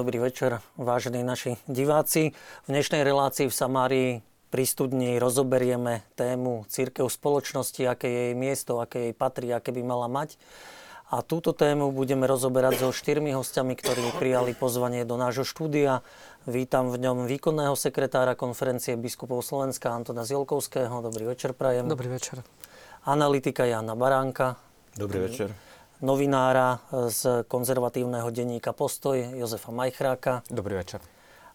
Dobrý večer, vážení naši diváci. V dnešnej relácii v Samárii pri studni rozoberieme tému církev spoločnosti, aké je jej miesto, aké jej patrí, aké by mala mať. A túto tému budeme rozoberať so štyrmi hostiami, ktorí prijali pozvanie do nášho štúdia. Vítam v ňom výkonného sekretára konferencie biskupov Slovenska Antona Zielkovského. Dobrý večer, prajem. Dobrý večer. Analytika Jana Baránka. Dobrý večer novinára z konzervatívneho denníka Postoj Jozefa Majchráka. Dobrý večer.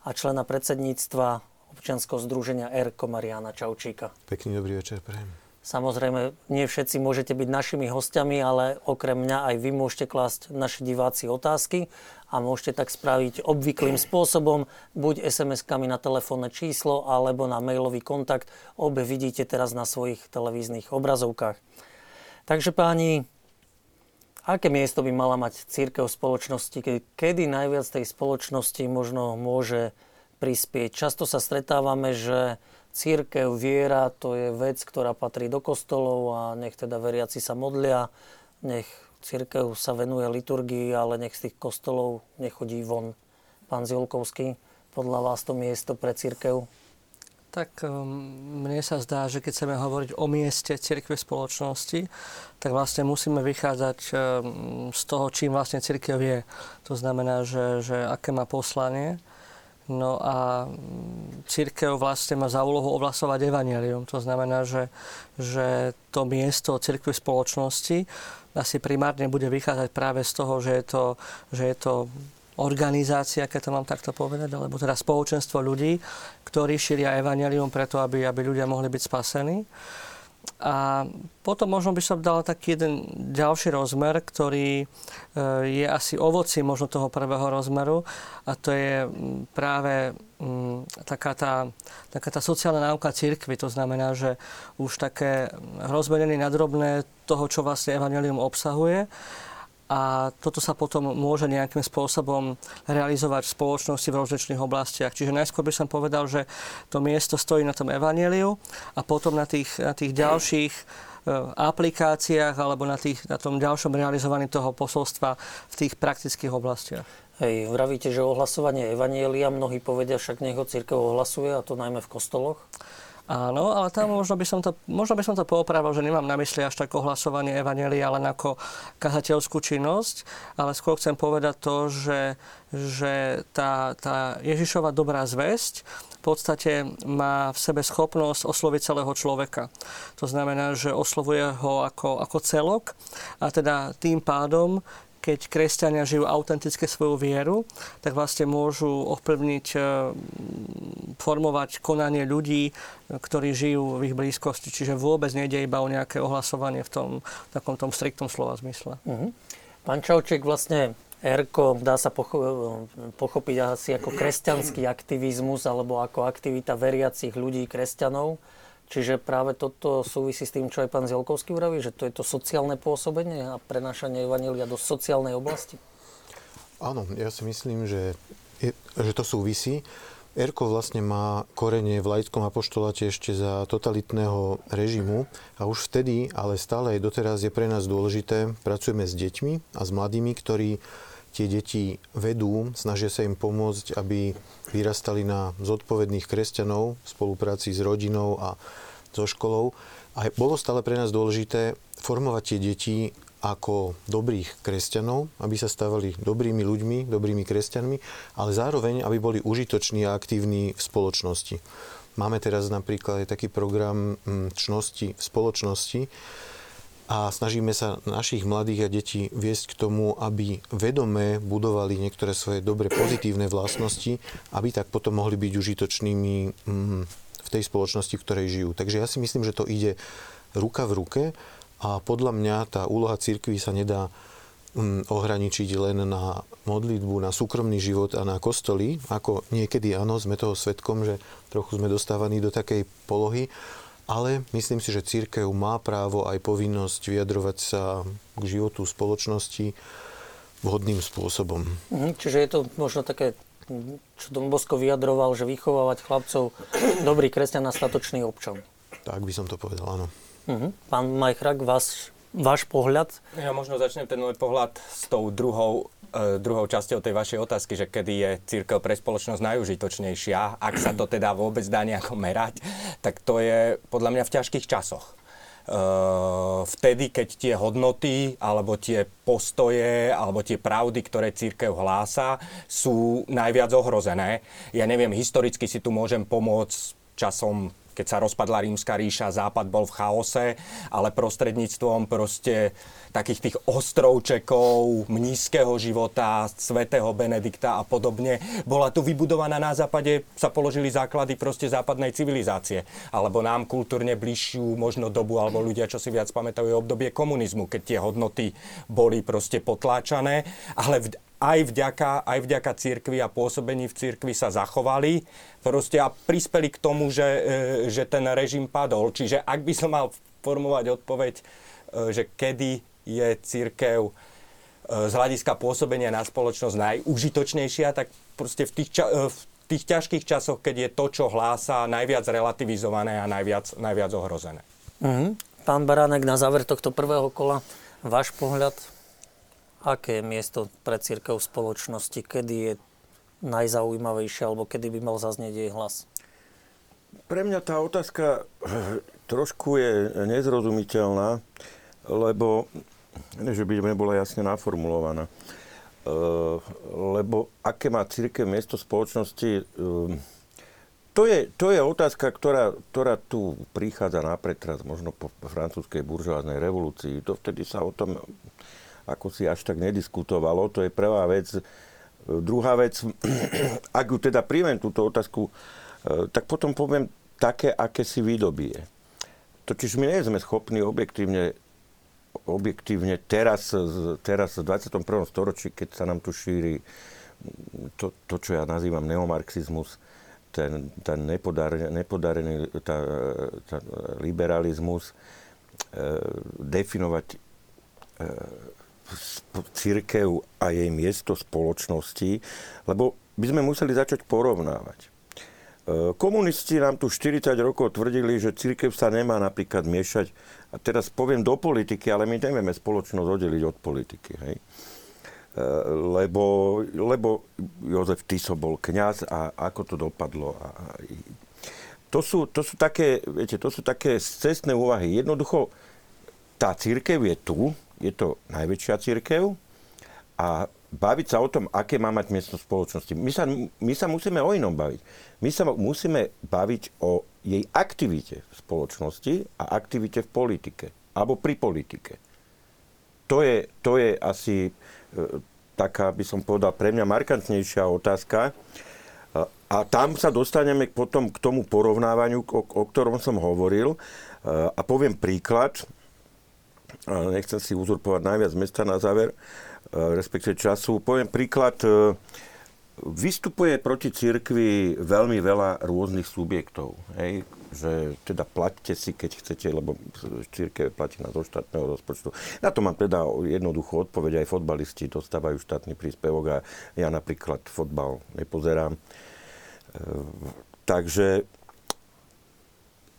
A člena predsedníctva občianského združenia ERKO Mariana Čaučíka. Pekný dobrý večer, prajem. Samozrejme, nie všetci môžete byť našimi hostiami, ale okrem mňa aj vy môžete klásť naši diváci otázky a môžete tak spraviť obvyklým spôsobom, buď SMS-kami na telefónne číslo alebo na mailový kontakt. Obe vidíte teraz na svojich televíznych obrazovkách. Takže páni, aké miesto by mala mať církev v spoločnosti, kedy najviac tej spoločnosti možno môže prispieť. Často sa stretávame, že církev, viera, to je vec, ktorá patrí do kostolov a nech teda veriaci sa modlia, nech církev sa venuje liturgii, ale nech z tých kostolov nechodí von. Pán Zilkovský, podľa vás to miesto pre církev tak um, mne sa zdá, že keď chceme hovoriť o mieste cirkve spoločnosti, tak vlastne musíme vychádzať um, z toho, čím vlastne cirkev je. To znamená, že, že aké má poslanie. No a um, církev vlastne má za úlohu ovlasovať evanelium. To znamená, že, že to miesto cirkve spoločnosti asi primárne bude vychádzať práve z toho, že je to, že je to organizácia, keď to mám takto povedať, alebo teda spoločenstvo ľudí, ktorí šíria evanelium preto, aby, aby ľudia mohli byť spasení. A potom možno by som dal taký jeden ďalší rozmer, ktorý e, je asi ovoci možno toho prvého rozmeru a to je práve taká tá, taká tá sociálna náuka církvy. To znamená, že už také rozmenenie nadrobné toho, čo vlastne evanelium obsahuje a toto sa potom môže nejakým spôsobom realizovať v spoločnosti v rozličných oblastiach. Čiže najskôr by som povedal, že to miesto stojí na tom evaneliu a potom na tých, na tých ďalších e, aplikáciách alebo na, tých, na tom ďalšom realizovaní toho posolstva v tých praktických oblastiach. Hej, vravíte, že ohlasovanie Evanielia, mnohí povedia, však nech ho církev ohlasuje, a to najmä v kostoloch? Áno, ale tam možno by som to, možno by som to poopravil, že nemám na mysli až tak ohlasovanie Evanelia, len ako kazateľskú činnosť, ale skôr chcem povedať to, že, že tá, tá Ježišova dobrá zväzť v podstate má v sebe schopnosť osloviť celého človeka. To znamená, že oslovuje ho ako, ako celok a teda tým pádom keď kresťania žijú autenticky svoju vieru, tak vlastne môžu ovplyvniť, e, formovať konanie ľudí, ktorí žijú v ich blízkosti. Čiže vôbec nejde iba o nejaké ohlasovanie v tom takom tom striktom slova zmysle. Uh-huh. Pán Čauček, vlastne Erko dá sa pocho- pochopiť asi ako kresťanský aktivizmus alebo ako aktivita veriacich ľudí, kresťanov. Čiže práve toto súvisí s tým, čo aj pán Zelkovský vraví, že to je to sociálne pôsobenie a prenášanie Evanília do sociálnej oblasti? Áno, ja si myslím, že, je, že to súvisí. Erko vlastne má korene v laickom apoštoláte ešte za totalitného režimu a už vtedy, ale stále aj doteraz je pre nás dôležité, pracujeme s deťmi a s mladými, ktorí tie deti vedú, snažia sa im pomôcť, aby vyrastali na zodpovedných kresťanov v spolupráci s rodinou a so školou. A bolo stále pre nás dôležité formovať tie deti ako dobrých kresťanov, aby sa stávali dobrými ľuďmi, dobrými kresťanmi, ale zároveň, aby boli užitoční a aktívni v spoločnosti. Máme teraz napríklad aj taký program mm, čnosti v spoločnosti, a snažíme sa našich mladých a detí viesť k tomu, aby vedome budovali niektoré svoje dobre pozitívne vlastnosti, aby tak potom mohli byť užitočnými mm, v tej spoločnosti, v ktorej žijú. Takže ja si myslím, že to ide ruka v ruke a podľa mňa tá úloha cirkvi sa nedá mm, ohraničiť len na modlitbu, na súkromný život a na kostoly, ako niekedy áno, sme toho svetkom, že trochu sme dostávaní do takej polohy, ale myslím si, že církev má právo aj povinnosť vyjadrovať sa k životu spoločnosti vhodným spôsobom. Mhm, čiže je to možno také, čo Dom Bosko vyjadroval, že vychovávať chlapcov dobrý kresťan a statočný občan. Tak by som to povedal, áno. Uh-huh. Pán Majchrak, vás váš pohľad? Ja možno začnem ten môj pohľad s tou druhou, e, druhou časťou tej vašej otázky, že kedy je církev pre spoločnosť najužitočnejšia, ak sa to teda vôbec dá nejako merať, tak to je podľa mňa v ťažkých časoch. Uh, vtedy, keď tie hodnoty, alebo tie postoje, alebo tie pravdy, ktoré církev hlása, sú najviac ohrozené. Ja neviem, historicky si tu môžem pomôcť časom keď sa rozpadla rímska ríša, západ bol v chaose, ale prostredníctvom proste takých tých ostrovčekov, mnízkeho života, svätého Benedikta a podobne. Bola tu vybudovaná na západe, sa položili základy proste západnej civilizácie. Alebo nám kultúrne bližšiu možno dobu, alebo ľudia, čo si viac pamätajú, obdobie komunizmu, keď tie hodnoty boli proste potláčané. Ale aj vďaka, aj vďaka církvi a pôsobení v církvi sa zachovali proste a prispeli k tomu, že, e, že ten režim padol. Čiže ak by som mal formovať odpoveď, e, že kedy je církev e, z hľadiska pôsobenia na spoločnosť najúžitočnejšia, tak proste v tých, ča- v tých ťažkých časoch, keď je to, čo hlása, najviac relativizované a najviac, najviac ohrozené. Mm-hmm. Pán Baránek, na záver tohto prvého kola, váš pohľad aké je miesto pre církev v spoločnosti, kedy je najzaujímavejšie, alebo kedy by mal zaznieť jej hlas? Pre mňa tá otázka trošku je nezrozumiteľná, lebo, že by nebola jasne naformulovaná, e, lebo aké má církev miesto spoločnosti, e, to je, to je otázka, ktorá, ktorá tu prichádza na pretras, možno po francúzskej buržoáznej revolúcii. To vtedy sa o tom ako si až tak nediskutovalo. To je prvá vec. Druhá vec, ak ju teda príjmem túto otázku, e, tak potom poviem také, aké si vydobie. Totiž my nie sme schopní objektívne, objektívne teraz, teraz v 21. storočí, keď sa nám tu šíri to, to čo ja nazývam neomarxizmus, ten, ten nepodarený, tá, tá liberalizmus, e, definovať e, církev a jej miesto spoločnosti, lebo by sme museli začať porovnávať. E, komunisti nám tu 40 rokov tvrdili, že církev sa nemá napríklad miešať, a teraz poviem do politiky, ale my nevieme spoločnosť oddeliť od politiky. Hej? E, lebo, lebo Jozef Tiso bol kňaz a ako to dopadlo. A, to, sú, to, sú také, viete, to sú také cestné úvahy. Jednoducho, tá církev je tu, je to najväčšia církev a baviť sa o tom, aké má mať miesto spoločnosti. My sa, my sa musíme o inom baviť. My sa musíme baviť o jej aktivite v spoločnosti a aktivite v politike. Alebo pri politike. To je, to je asi e, taká, by som povedal, pre mňa markantnejšia otázka. E, a tam sa dostaneme potom k tomu porovnávaniu, o, o ktorom som hovoril. E, a poviem príklad nechcem si uzurpovať najviac mesta na záver, e, respektíve času. Poviem príklad, e, vystupuje proti cirkvi veľmi veľa rôznych subjektov. Hej? že teda platte si, keď chcete, lebo církev platí na zo štátneho rozpočtu. Na to mám teda jednoduchú odpoveď. Aj fotbalisti dostávajú štátny príspevok a ja napríklad fotbal nepozerám. E, takže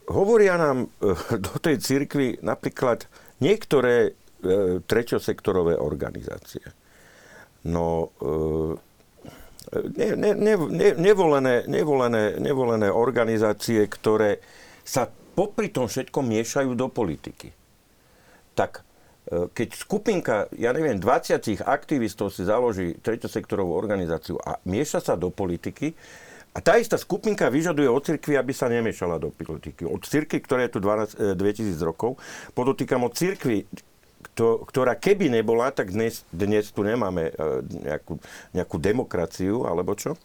hovoria nám do tej církvy napríklad niektoré e, treťosektorové organizácie. No, e, ne, ne, ne, ne, nevolené, nevolené, nevolené organizácie, ktoré sa popri tom všetkom miešajú do politiky. Tak e, keď skupinka, ja neviem, 20 aktivistov si založí treťosektorovú organizáciu a mieša sa do politiky, a tá istá skupinka vyžaduje od cirkvi, aby sa nemiešala do politiky. Od cirkvi, ktorá je tu 12, 2000 e, rokov, podotýkam od cirkvi, ktorá keby nebola, tak dnes, dnes tu nemáme e, nejakú, nejakú demokraciu alebo čo.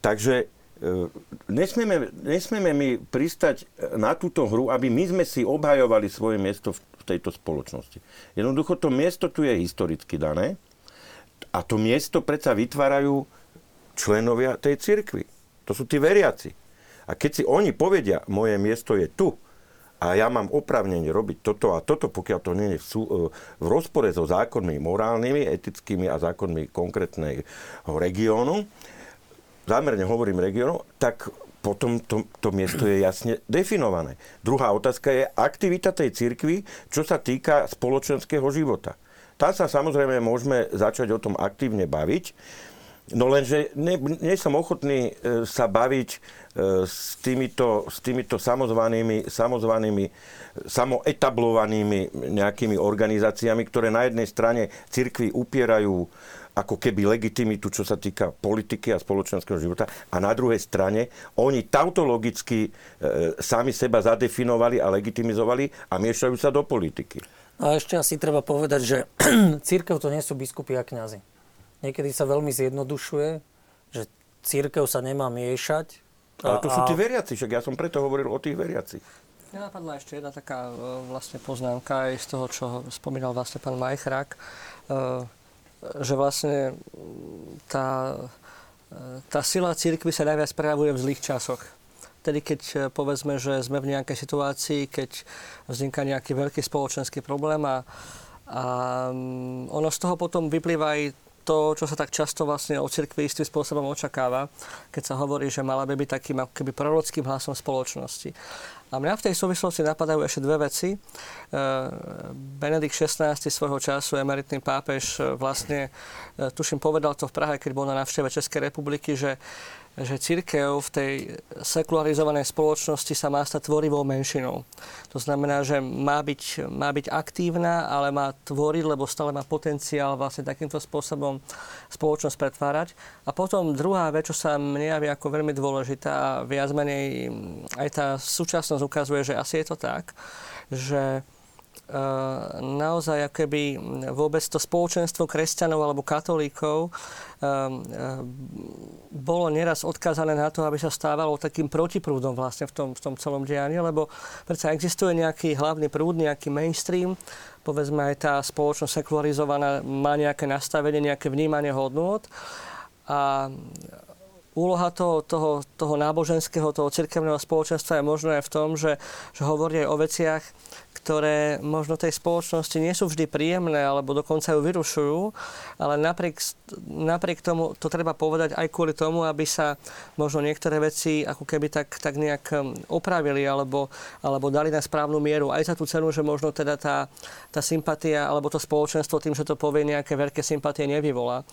Takže e, nesmieme, nesmieme my pristať na túto hru, aby my sme si obhajovali svoje miesto v tejto spoločnosti. Jednoducho to miesto tu je historicky dané a to miesto predsa vytvárajú členovia tej cirkvi. To sú tí veriaci. A keď si oni povedia, moje miesto je tu, a ja mám oprávnenie robiť toto a toto, pokiaľ to nie je v, sú, v rozpore so zákonmi morálnymi, etickými a zákonmi konkrétneho regiónu, zámerne hovorím regiónu, tak potom to, to miesto je jasne definované. Druhá otázka je aktivita tej cirkvi, čo sa týka spoločenského života. Tá sa samozrejme môžeme začať o tom aktívne baviť, no lenže nie, nie som ochotný e, sa baviť e, s týmito, s týmito samozvanými, samozvanými, samoetablovanými nejakými organizáciami, ktoré na jednej strane cirkvi upierajú ako keby legitimitu, čo sa týka politiky a spoločenského života. A na druhej strane oni tautologicky e, sami seba zadefinovali a legitimizovali a miešajú sa do politiky. A ešte asi treba povedať, že církev to nie sú biskupy a kňazi. Niekedy sa veľmi zjednodušuje, že církev sa nemá miešať. Ale to sú tí veriaci, však ja som preto hovoril o tých veriacich. Mňa napadla ešte jedna taká e, vlastne poznámka aj z toho, čo spomínal vlastne pán Majchrák. E, že vlastne tá, tá sila církvy sa najviac prejavuje v zlých časoch. Tedy, keď e, povedzme, že sme v nejakej situácii, keď vzniká nejaký veľký spoločenský problém a, a mm, ono z toho potom vyplýva aj to, čo sa tak často vlastne o cirkvi istým spôsobom očakáva, keď sa hovorí, že mala by byť takým keby prorockým hlasom spoločnosti. A mňa v tej súvislosti napadajú ešte dve veci. E, Benedikt XVI svojho času, emeritný pápež, e, vlastne, e, tuším, povedal to v Prahe, keď bol na návšteve Českej republiky, že že církev v tej sekularizovanej spoločnosti sa má stať tvorivou menšinou. To znamená, že má byť, má byť aktívna, ale má tvoriť, lebo stále má potenciál vlastne takýmto spôsobom spoločnosť pretvárať. A potom druhá vec, čo sa mne javí ako veľmi dôležitá a viac menej aj tá súčasnosť ukazuje, že asi je to tak, že naozaj akoby vôbec to spoločenstvo kresťanov alebo katolíkov eh, eh, bolo neraz odkázané na to, aby sa stávalo takým protiprúdom vlastne v tom, v tom celom dianí, lebo predsa existuje nejaký hlavný prúd, nejaký mainstream, povedzme aj tá spoločnosť sekularizovaná má nejaké nastavenie, nejaké vnímanie hodnôt a úloha toho, toho, toho náboženského, toho cirkevného spoločenstva je možno aj v tom, že, že hovorí aj o veciach, ktoré možno tej spoločnosti nie sú vždy príjemné alebo dokonca ju vyrušujú, ale napriek, napriek tomu to treba povedať aj kvôli tomu, aby sa možno niektoré veci ako keby tak, tak nejak um, opravili alebo, alebo dali na správnu mieru. Aj za tú cenu, že možno teda tá, tá sympatia alebo to spoločenstvo tým, že to povie nejaké veľké sympatie nevyvolá.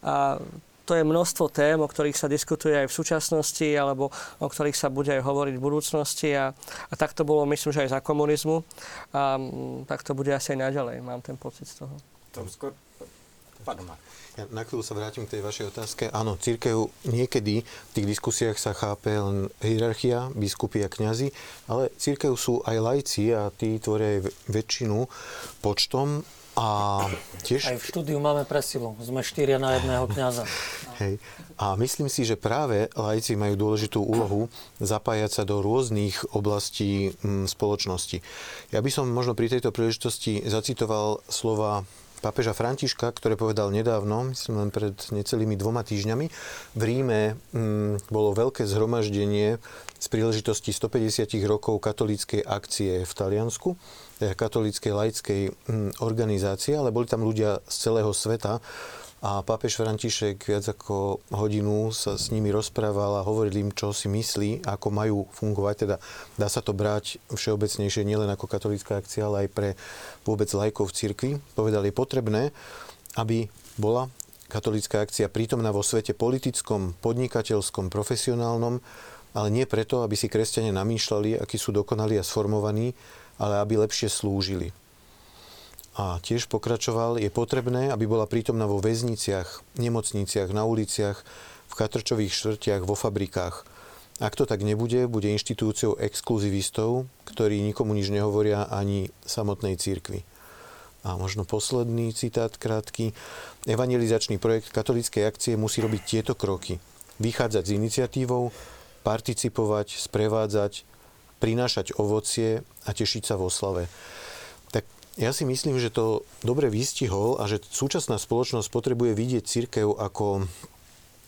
A to je množstvo tém, o ktorých sa diskutuje aj v súčasnosti, alebo o ktorých sa bude aj hovoriť v budúcnosti. A, a tak to bolo, myslím, že aj za komunizmu. A tak to bude asi aj naďalej, mám ten pocit z toho. To skôr... Pardon, ja na chvíľu sa vrátim k tej vašej otázke. Áno, církev niekedy v tých diskusiách sa chápe len hierarchia, biskupy a kňazi, ale církev sú aj lajci a tí tvoria aj väčšinu počtom a tiež... Aj v štúdiu máme presilu. Sme štyria na jedného kňaza. Hej. A myslím si, že práve laici majú dôležitú úlohu zapájať sa do rôznych oblastí mm, spoločnosti. Ja by som možno pri tejto príležitosti zacitoval slova pápeža Františka, ktoré povedal nedávno, myslím len pred necelými dvoma týždňami. V Ríme m, mm, bolo veľké zhromaždenie z príležitosti 150 rokov katolíckej akcie v Taliansku katolíckej laickej hm, organizácie, ale boli tam ľudia z celého sveta a pápež František viac ako hodinu sa s nimi rozprával a hovoril im, čo si myslí, ako majú fungovať. Teda dá sa to brať všeobecnejšie nielen ako katolícka akcia, ale aj pre vôbec lajkov v cirkvi. Povedal, je potrebné, aby bola katolícka akcia prítomná vo svete politickom, podnikateľskom, profesionálnom, ale nie preto, aby si kresťania namýšľali, akí sú dokonalí a sformovaní, ale aby lepšie slúžili. A tiež pokračoval, je potrebné, aby bola prítomná vo väzniciach, nemocniciach, na uliciach, v katrčových štvrtiach, vo fabrikách. Ak to tak nebude, bude inštitúciou exkluzivistov, ktorí nikomu nič nehovoria ani samotnej církvi. A možno posledný citát krátky. Evangelizačný projekt katolíckej akcie musí robiť tieto kroky. Vychádzať s iniciatívou, participovať, sprevádzať, prinášať ovocie a tešiť sa vo slave. Tak ja si myslím, že to dobre vystihol a že súčasná spoločnosť potrebuje vidieť církev ako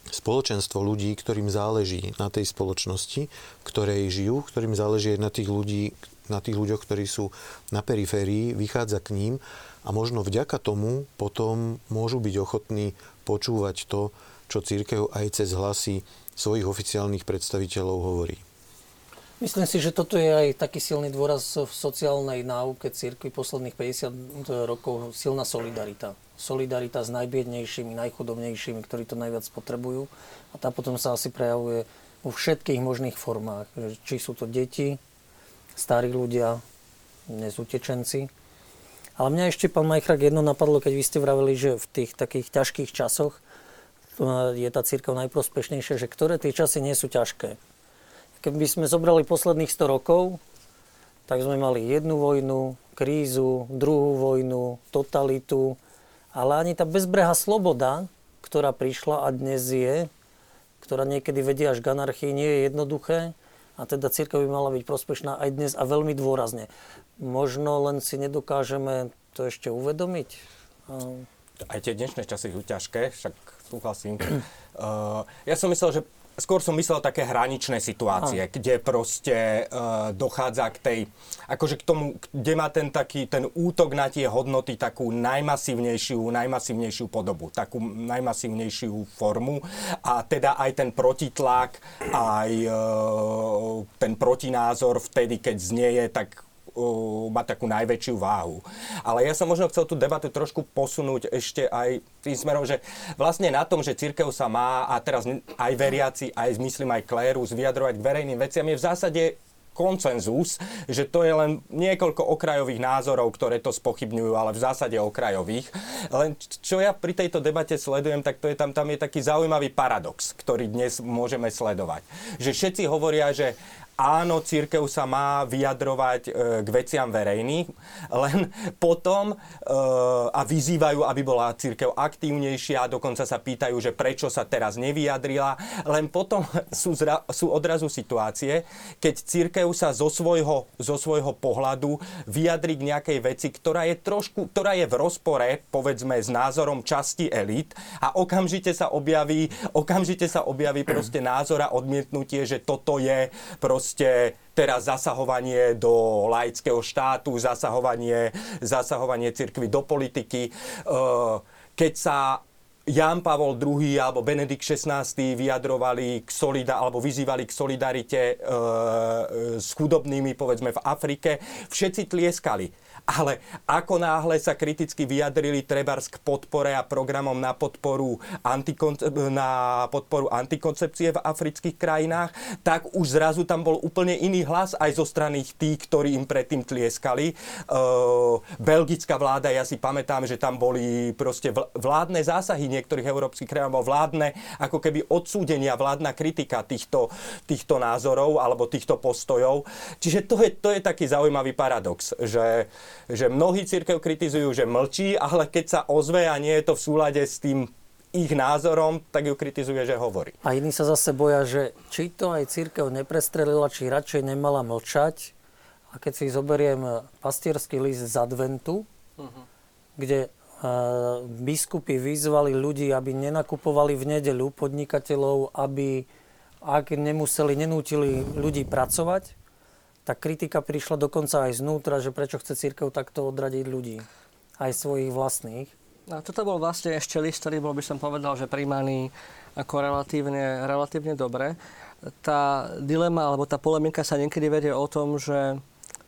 spoločenstvo ľudí, ktorým záleží na tej spoločnosti, ktorej žijú, ktorým záleží aj na tých ľudí, na tých ľuďoch, ktorí sú na periférii, vychádza k ním a možno vďaka tomu potom môžu byť ochotní počúvať to, čo církev aj cez hlasy svojich oficiálnych predstaviteľov hovorí. Myslím si, že toto je aj taký silný dôraz v sociálnej náuke církvy posledných 50 rokov, silná solidarita. Solidarita s najbiednejšími, najchudobnejšími, ktorí to najviac potrebujú. A tá potom sa asi prejavuje vo všetkých možných formách. Či sú to deti, starí ľudia, dnes utečenci. Ale mňa ešte, pán Majchrak, jedno napadlo, keď vy ste vraveli, že v tých takých ťažkých časoch je tá církev najprospešnejšia, že ktoré tie časy nie sú ťažké Keby sme zobrali posledných 100 rokov, tak sme mali jednu vojnu, krízu, druhú vojnu, totalitu, ale ani tá bezbreha sloboda, ktorá prišla a dnes je, ktorá niekedy vedie až k anarchii, nie je jednoduché a teda církev by mala byť prospešná aj dnes a veľmi dôrazne. Možno len si nedokážeme to ešte uvedomiť. Aj tie dnešné časy sú ťažké, však súhlasím. Uh, ja som myslel, že Skôr som myslel také hraničné situácie, a. kde proste uh, dochádza k tej, akože k tomu, kde má ten taký, ten útok na tie hodnoty takú najmasívnejšiu, najmasívnejšiu podobu, takú najmasívnejšiu formu a teda aj ten protitlak, aj uh, ten protinázor vtedy, keď znieje, tak uh, má takú najväčšiu váhu. Ale ja som možno chcel tú debatu trošku posunúť ešte aj tým smerom, že vlastne na tom, že církev sa má a teraz aj veriaci, aj myslím aj klérus vyjadrovať k verejným veciam je v zásade koncenzus, že to je len niekoľko okrajových názorov, ktoré to spochybňujú, ale v zásade okrajových. Len čo ja pri tejto debate sledujem, tak to je tam, tam je taký zaujímavý paradox, ktorý dnes môžeme sledovať. Že všetci hovoria, že áno, církev sa má vyjadrovať e, k veciam verejných, len potom e, a vyzývajú, aby bola církev aktívnejšia dokonca sa pýtajú, že prečo sa teraz nevyjadrila, len potom sú, zra, sú odrazu situácie, keď církev sa zo svojho, zo svojho pohľadu vyjadri k nejakej veci, ktorá je trošku, ktorá je v rozpore, povedzme, s názorom časti elit a okamžite sa objaví, okamžite sa objaví proste názor a odmietnutie, že toto je proste proste teraz zasahovanie do laického štátu, zasahovanie, zasahovanie cirkvy do politiky. Eh, keď sa Jan Pavol II alebo Benedikt XVI vyjadrovali k solida, alebo vyzývali k solidarite e, s chudobnými, povedzme, v Afrike, všetci tlieskali ale ako náhle sa kriticky vyjadrili trebárs k podpore a programom na podporu, antikonce- na podporu antikoncepcie v afrických krajinách, tak už zrazu tam bol úplne iný hlas aj zo strany tých, ktorí im predtým tlieskali. E, belgická vláda, ja si pamätám, že tam boli proste vládne zásahy niektorých európskych krajinov, vládne ako keby odsúdenia, vládna kritika týchto, týchto názorov alebo týchto postojov. Čiže to je, to je taký zaujímavý paradox, že že mnohí církev kritizujú, že mlčí, ale keď sa ozve a nie je to v súlade s tým ich názorom, tak ju kritizuje, že hovorí. A iní sa zase boja, že či to aj církev neprestrelila, či radšej nemala mlčať. A keď si zoberiem pastierský list z adventu, uh-huh. kde uh, biskupy vyzvali ľudí, aby nenakupovali v nedeľu podnikateľov, aby ak nemuseli, nenútili ľudí pracovať, tá kritika prišla dokonca aj znútra, že prečo chce církev takto odradiť ľudí, aj svojich vlastných. A toto bol vlastne ešte list, ktorý bol by som povedal, že príjmaný ako relatívne, relatívne dobre. Tá dilema alebo tá polemika sa niekedy vedie o tom, že,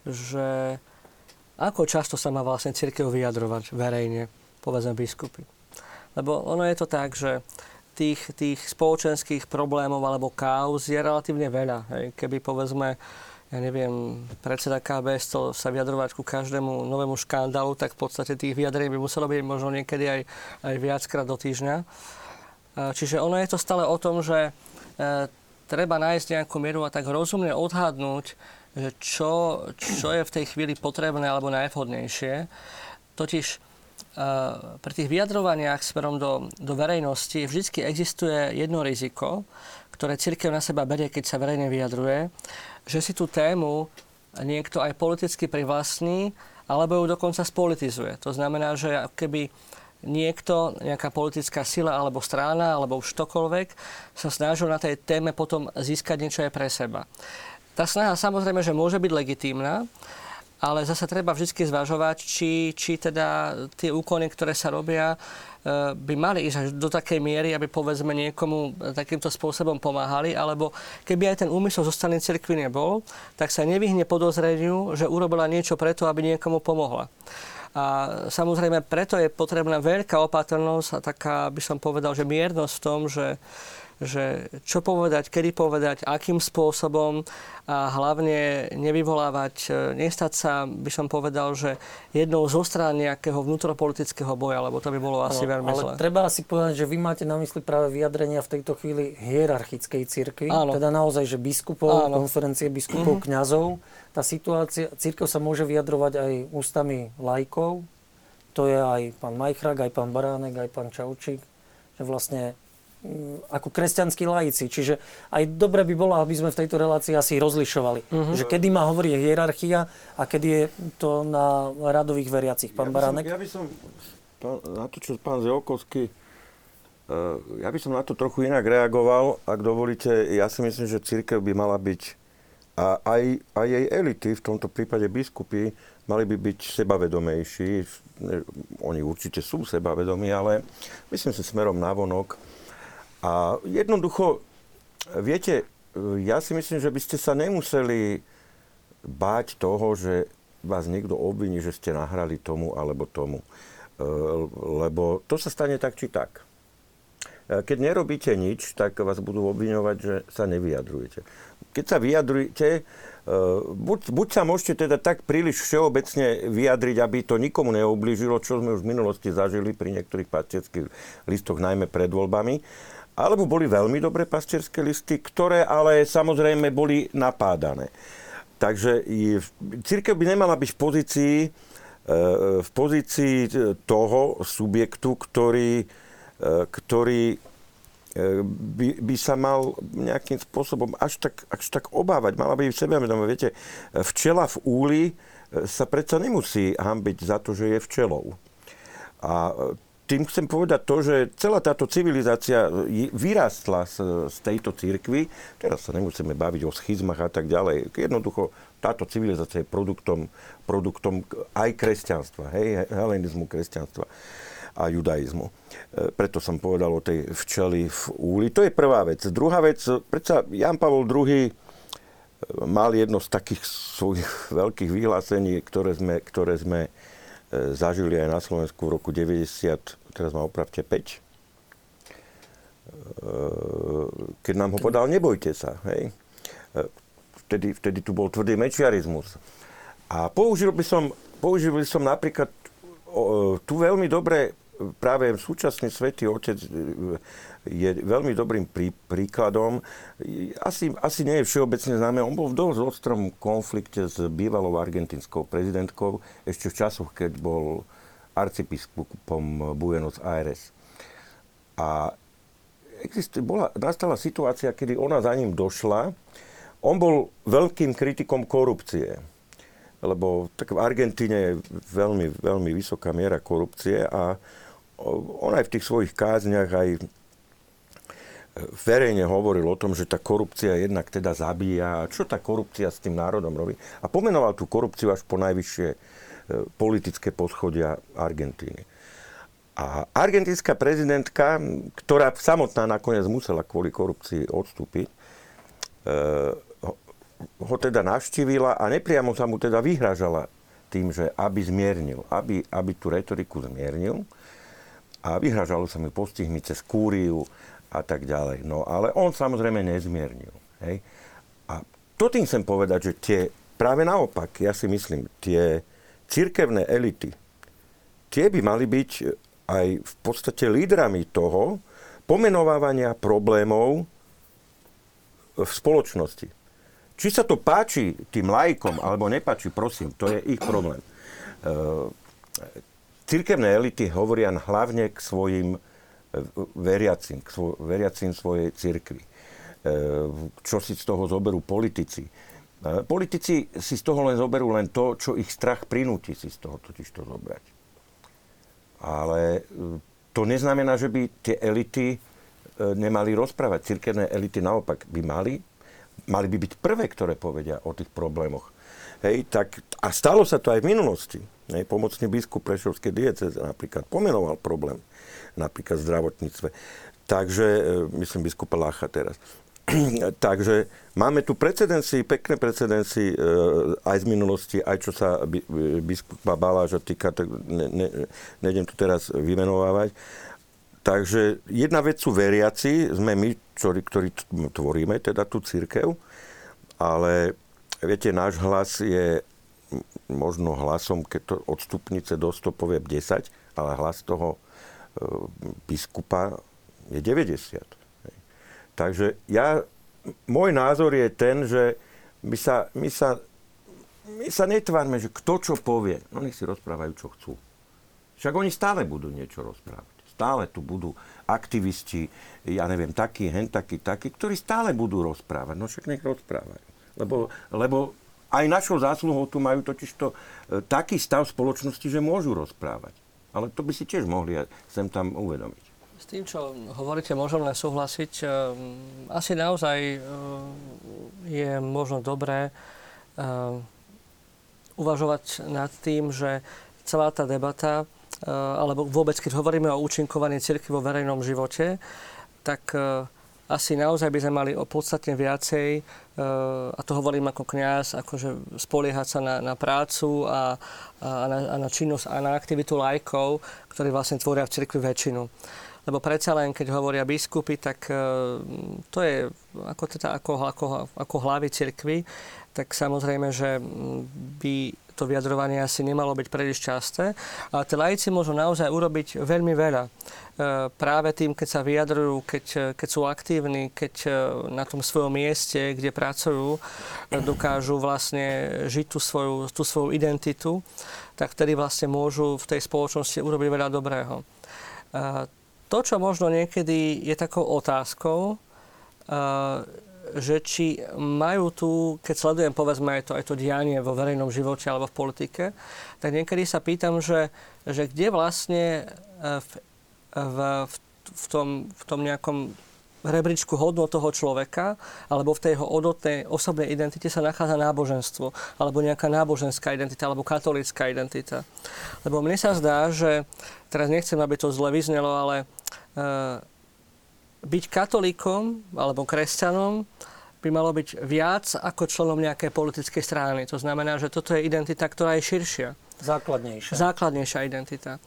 že ako často sa má vlastne církev vyjadrovať verejne, povedzme biskupy. Lebo ono je to tak, že tých, tých spoločenských problémov alebo kauz je relatívne veľa. Hej. Keby povedzme ja neviem, predseda KB chcel sa vyjadrovať ku každému novému škandálu, tak v podstate tých vyjadrení by muselo byť možno niekedy aj, aj viackrát do týždňa. Čiže ono je to stále o tom, že e, treba nájsť nejakú mieru a tak rozumne odhadnúť, čo, čo je v tej chvíli potrebné alebo najvhodnejšie. Totiž e, pri tých vyjadrovaniach smerom do, do verejnosti vždy existuje jedno riziko, ktoré církev na seba berie, keď sa verejne vyjadruje, že si tú tému niekto aj politicky privlastní, alebo ju dokonca spolitizuje. To znamená, že keby niekto, nejaká politická sila alebo strana, alebo už ktokoľvek, sa snažil na tej téme potom získať niečo aj pre seba. Tá snaha samozrejme, že môže byť legitímna, ale zase treba vždy zvažovať, či, či teda tie úkony, ktoré sa robia, by mali ísť až do takej miery, aby povedzme niekomu takýmto spôsobom pomáhali, alebo keby aj ten úmysel zo strany cirkvi nebol, tak sa nevyhne podozreniu, že urobila niečo preto, aby niekomu pomohla. A samozrejme preto je potrebná veľká opatrnosť a taká, by som povedal, že miernosť v tom, že že čo povedať, kedy povedať, akým spôsobom a hlavne nevyvolávať, e, nestať sa, by som povedal, že jednou zo strán nejakého vnútropolitického boja, lebo to by bolo asi ale, veľmi ale zlé. treba asi povedať, že vy máte na mysli práve vyjadrenia v tejto chvíli hierarchickej cirkvi, teda naozaj, že biskupov, Áno. konferencie biskupov, mm-hmm. kňazov. Tá situácia, církev sa môže vyjadrovať aj ústami lajkov, to je aj pán Majchrak, aj pán Baránek, aj pán Čaučík, že vlastne ako kresťanskí laici. Čiže aj dobre by bolo, aby sme v tejto relácii asi rozlišovali. Uh-huh. Že kedy má hovoriť hierarchia a kedy je to na radových veriacich. Pán ja Baránek? Som, ja by som pán, na to, čo pán Zeokovský, uh, ja by som na to trochu inak reagoval, ak dovolíte. Ja si myslím, že církev by mala byť a aj, aj jej elity, v tomto prípade biskupy, mali by byť sebavedomejší. Oni určite sú sebavedomí, ale myslím si smerom na vonok. A jednoducho, viete, ja si myslím, že by ste sa nemuseli báť toho, že vás niekto obviní, že ste nahrali tomu alebo tomu. Lebo to sa stane tak či tak. Keď nerobíte nič, tak vás budú obviňovať, že sa nevyjadrujete. Keď sa vyjadrujete, buď, buď sa môžete teda tak príliš všeobecne vyjadriť, aby to nikomu neublížilo, čo sme už v minulosti zažili pri niektorých pastierských listoch, najmä pred voľbami, alebo boli veľmi dobré pastierské listy, ktoré ale samozrejme boli napádané. Takže církev by nemala byť v pozícii, v pozícii toho subjektu, ktorý ktorý by, by sa mal nejakým spôsobom až tak, až tak obávať. Mala by v sebe, viete, včela v úli sa predsa nemusí hambiť za to, že je včelou. A tým chcem povedať to, že celá táto civilizácia vyrastla z, z tejto církvy. Teraz sa nemusíme baviť o schizmach a tak ďalej. Jednoducho táto civilizácia je produktom, produktom aj kresťanstva, hej, helenizmu kresťanstva a judaizmu. Preto som povedal o tej včeli v úli. To je prvá vec. Druhá vec, predsa Jan Pavol II mal jedno z takých svojich veľkých vyhlásení, ktoré sme, ktoré sme zažili aj na Slovensku v roku 90, teraz ma opravte 5, keď nám ho podal, nebojte sa. Hej. Vtedy, vtedy tu bol tvrdý mečiarizmus. A použil by som, použil by som napríklad tu veľmi dobre práve súčasný svätý Otec e, je veľmi dobrým prí, príkladom. Asi, asi nie je všeobecne známe. On bol v dosť ostrom konflikte s bývalou argentinskou prezidentkou ešte v časoch, keď bol arcibiskupom Buenos Aires. A existuje, bola, nastala situácia, kedy ona za ním došla. On bol veľkým kritikom korupcie lebo tak v Argentíne je veľmi, veľmi vysoká miera korupcie a on aj v tých svojich kázniach aj e, verejne hovoril o tom, že tá korupcia jednak teda zabíja. Čo tá korupcia s tým národom robí? A pomenoval tú korupciu až po najvyššie e, politické poschodia Argentíny. A argentínska prezidentka, ktorá samotná nakoniec musela kvôli korupcii odstúpiť, e, ho teda navštívila a nepriamo sa mu teda vyhražala tým, že aby zmiernil, aby, aby tú retoriku zmiernil a vyhražalo sa mi postihmi cez kúriu a tak ďalej. No ale on samozrejme nezmiernil. Hej? A to tým chcem povedať, že tie, práve naopak, ja si myslím, tie cirkevné elity, tie by mali byť aj v podstate lídrami toho pomenovávania problémov v spoločnosti. Či sa to páči tým lajkom, alebo nepáči, prosím, to je ich problém. Cirkevné elity hovoria hlavne k svojim e, veriacim, k svo, veriacim svojej cirkvi. E, čo si z toho zoberú politici. E, politici si z toho len zoberú len to, čo ich strach prinúti si z toho totiž to zobrať. Ale to neznamená, že by tie elity nemali rozprávať. Cirkevné elity naopak by mali, mali by byť prvé, ktoré povedia o tých problémoch hej, tak, a stalo sa to aj v minulosti. Hej, pomocný biskup Prešovskej dieceze napríklad pomenoval problém napríklad zdravotníctve. Takže, e, myslím, biskupa Lácha teraz. Takže máme tu precedenci, pekné precedenci e, aj z minulosti, aj čo sa biskupa Baláža týka, tak ne, ne, nejdem to teraz vymenovávať. Takže jedna vec sú veriaci, sme my, ktorí, ktorí tvoríme teda tú církev, ale viete, náš hlas je možno hlasom, keď to od do 100 poviem 10, ale hlas toho e, biskupa je 90. Takže ja, môj názor je ten, že my sa, my sa, my sa netvárme, že kto čo povie. No nech si rozprávajú, čo chcú. Však oni stále budú niečo rozprávať. Stále tu budú aktivisti, ja neviem, takí, hen takí, takí, ktorí stále budú rozprávať. No však nech rozprávajú. Lebo, lebo aj našou zásluhou tu majú totižto e, taký stav spoločnosti, že môžu rozprávať. Ale to by si tiež mohli sem tam uvedomiť. S tým, čo hovoríte, môžem len súhlasiť. E, asi naozaj e, je možno dobré uvažovať nad tým, že celá tá debata Eh, alebo vôbec keď hovoríme o účinkovaní cirkvi vo verejnom živote, tak asi naozaj by sme mali o podstatne viacej, eh, a to hovorím ako kňaz, akože spoliehať sa na, na prácu a, a, na, a na činnosť a na aktivitu lajkov, ktorí vlastne tvoria v cirkvi väčšinu. Lebo predsa len, keď hovoria biskupy, tak to je ako, teda, ako, ako, ako hlavy cirkvy, tak samozrejme, že by to vyjadrovanie asi nemalo byť príliš časté. A tí laici môžu naozaj urobiť veľmi veľa. E, práve tým, keď sa vyjadrujú, keď, keď sú aktívni, keď e, na tom svojom mieste, kde pracujú, dokážu vlastne žiť tú svoju, tú svoju identitu, tak vtedy vlastne môžu v tej spoločnosti urobiť veľa dobrého. E, to, čo možno niekedy je takou otázkou, že či majú tu, keď sledujem povedzme aj to, aj to dianie vo verejnom živote alebo v politike, tak niekedy sa pýtam, že, že kde vlastne e, v, v, v, tom, v tom nejakom rebríčku hodnot toho človeka alebo v tej jeho odotnej osobnej identite sa nachádza náboženstvo alebo nejaká náboženská identita alebo katolická identita. Lebo mne sa zdá, že teraz nechcem, aby to zle vyznelo, ale uh, byť katolíkom alebo kresťanom by malo byť viac ako členom nejakej politickej strany. To znamená, že toto je identita, ktorá je širšia. Základnejšia. Základnejšia identita. E,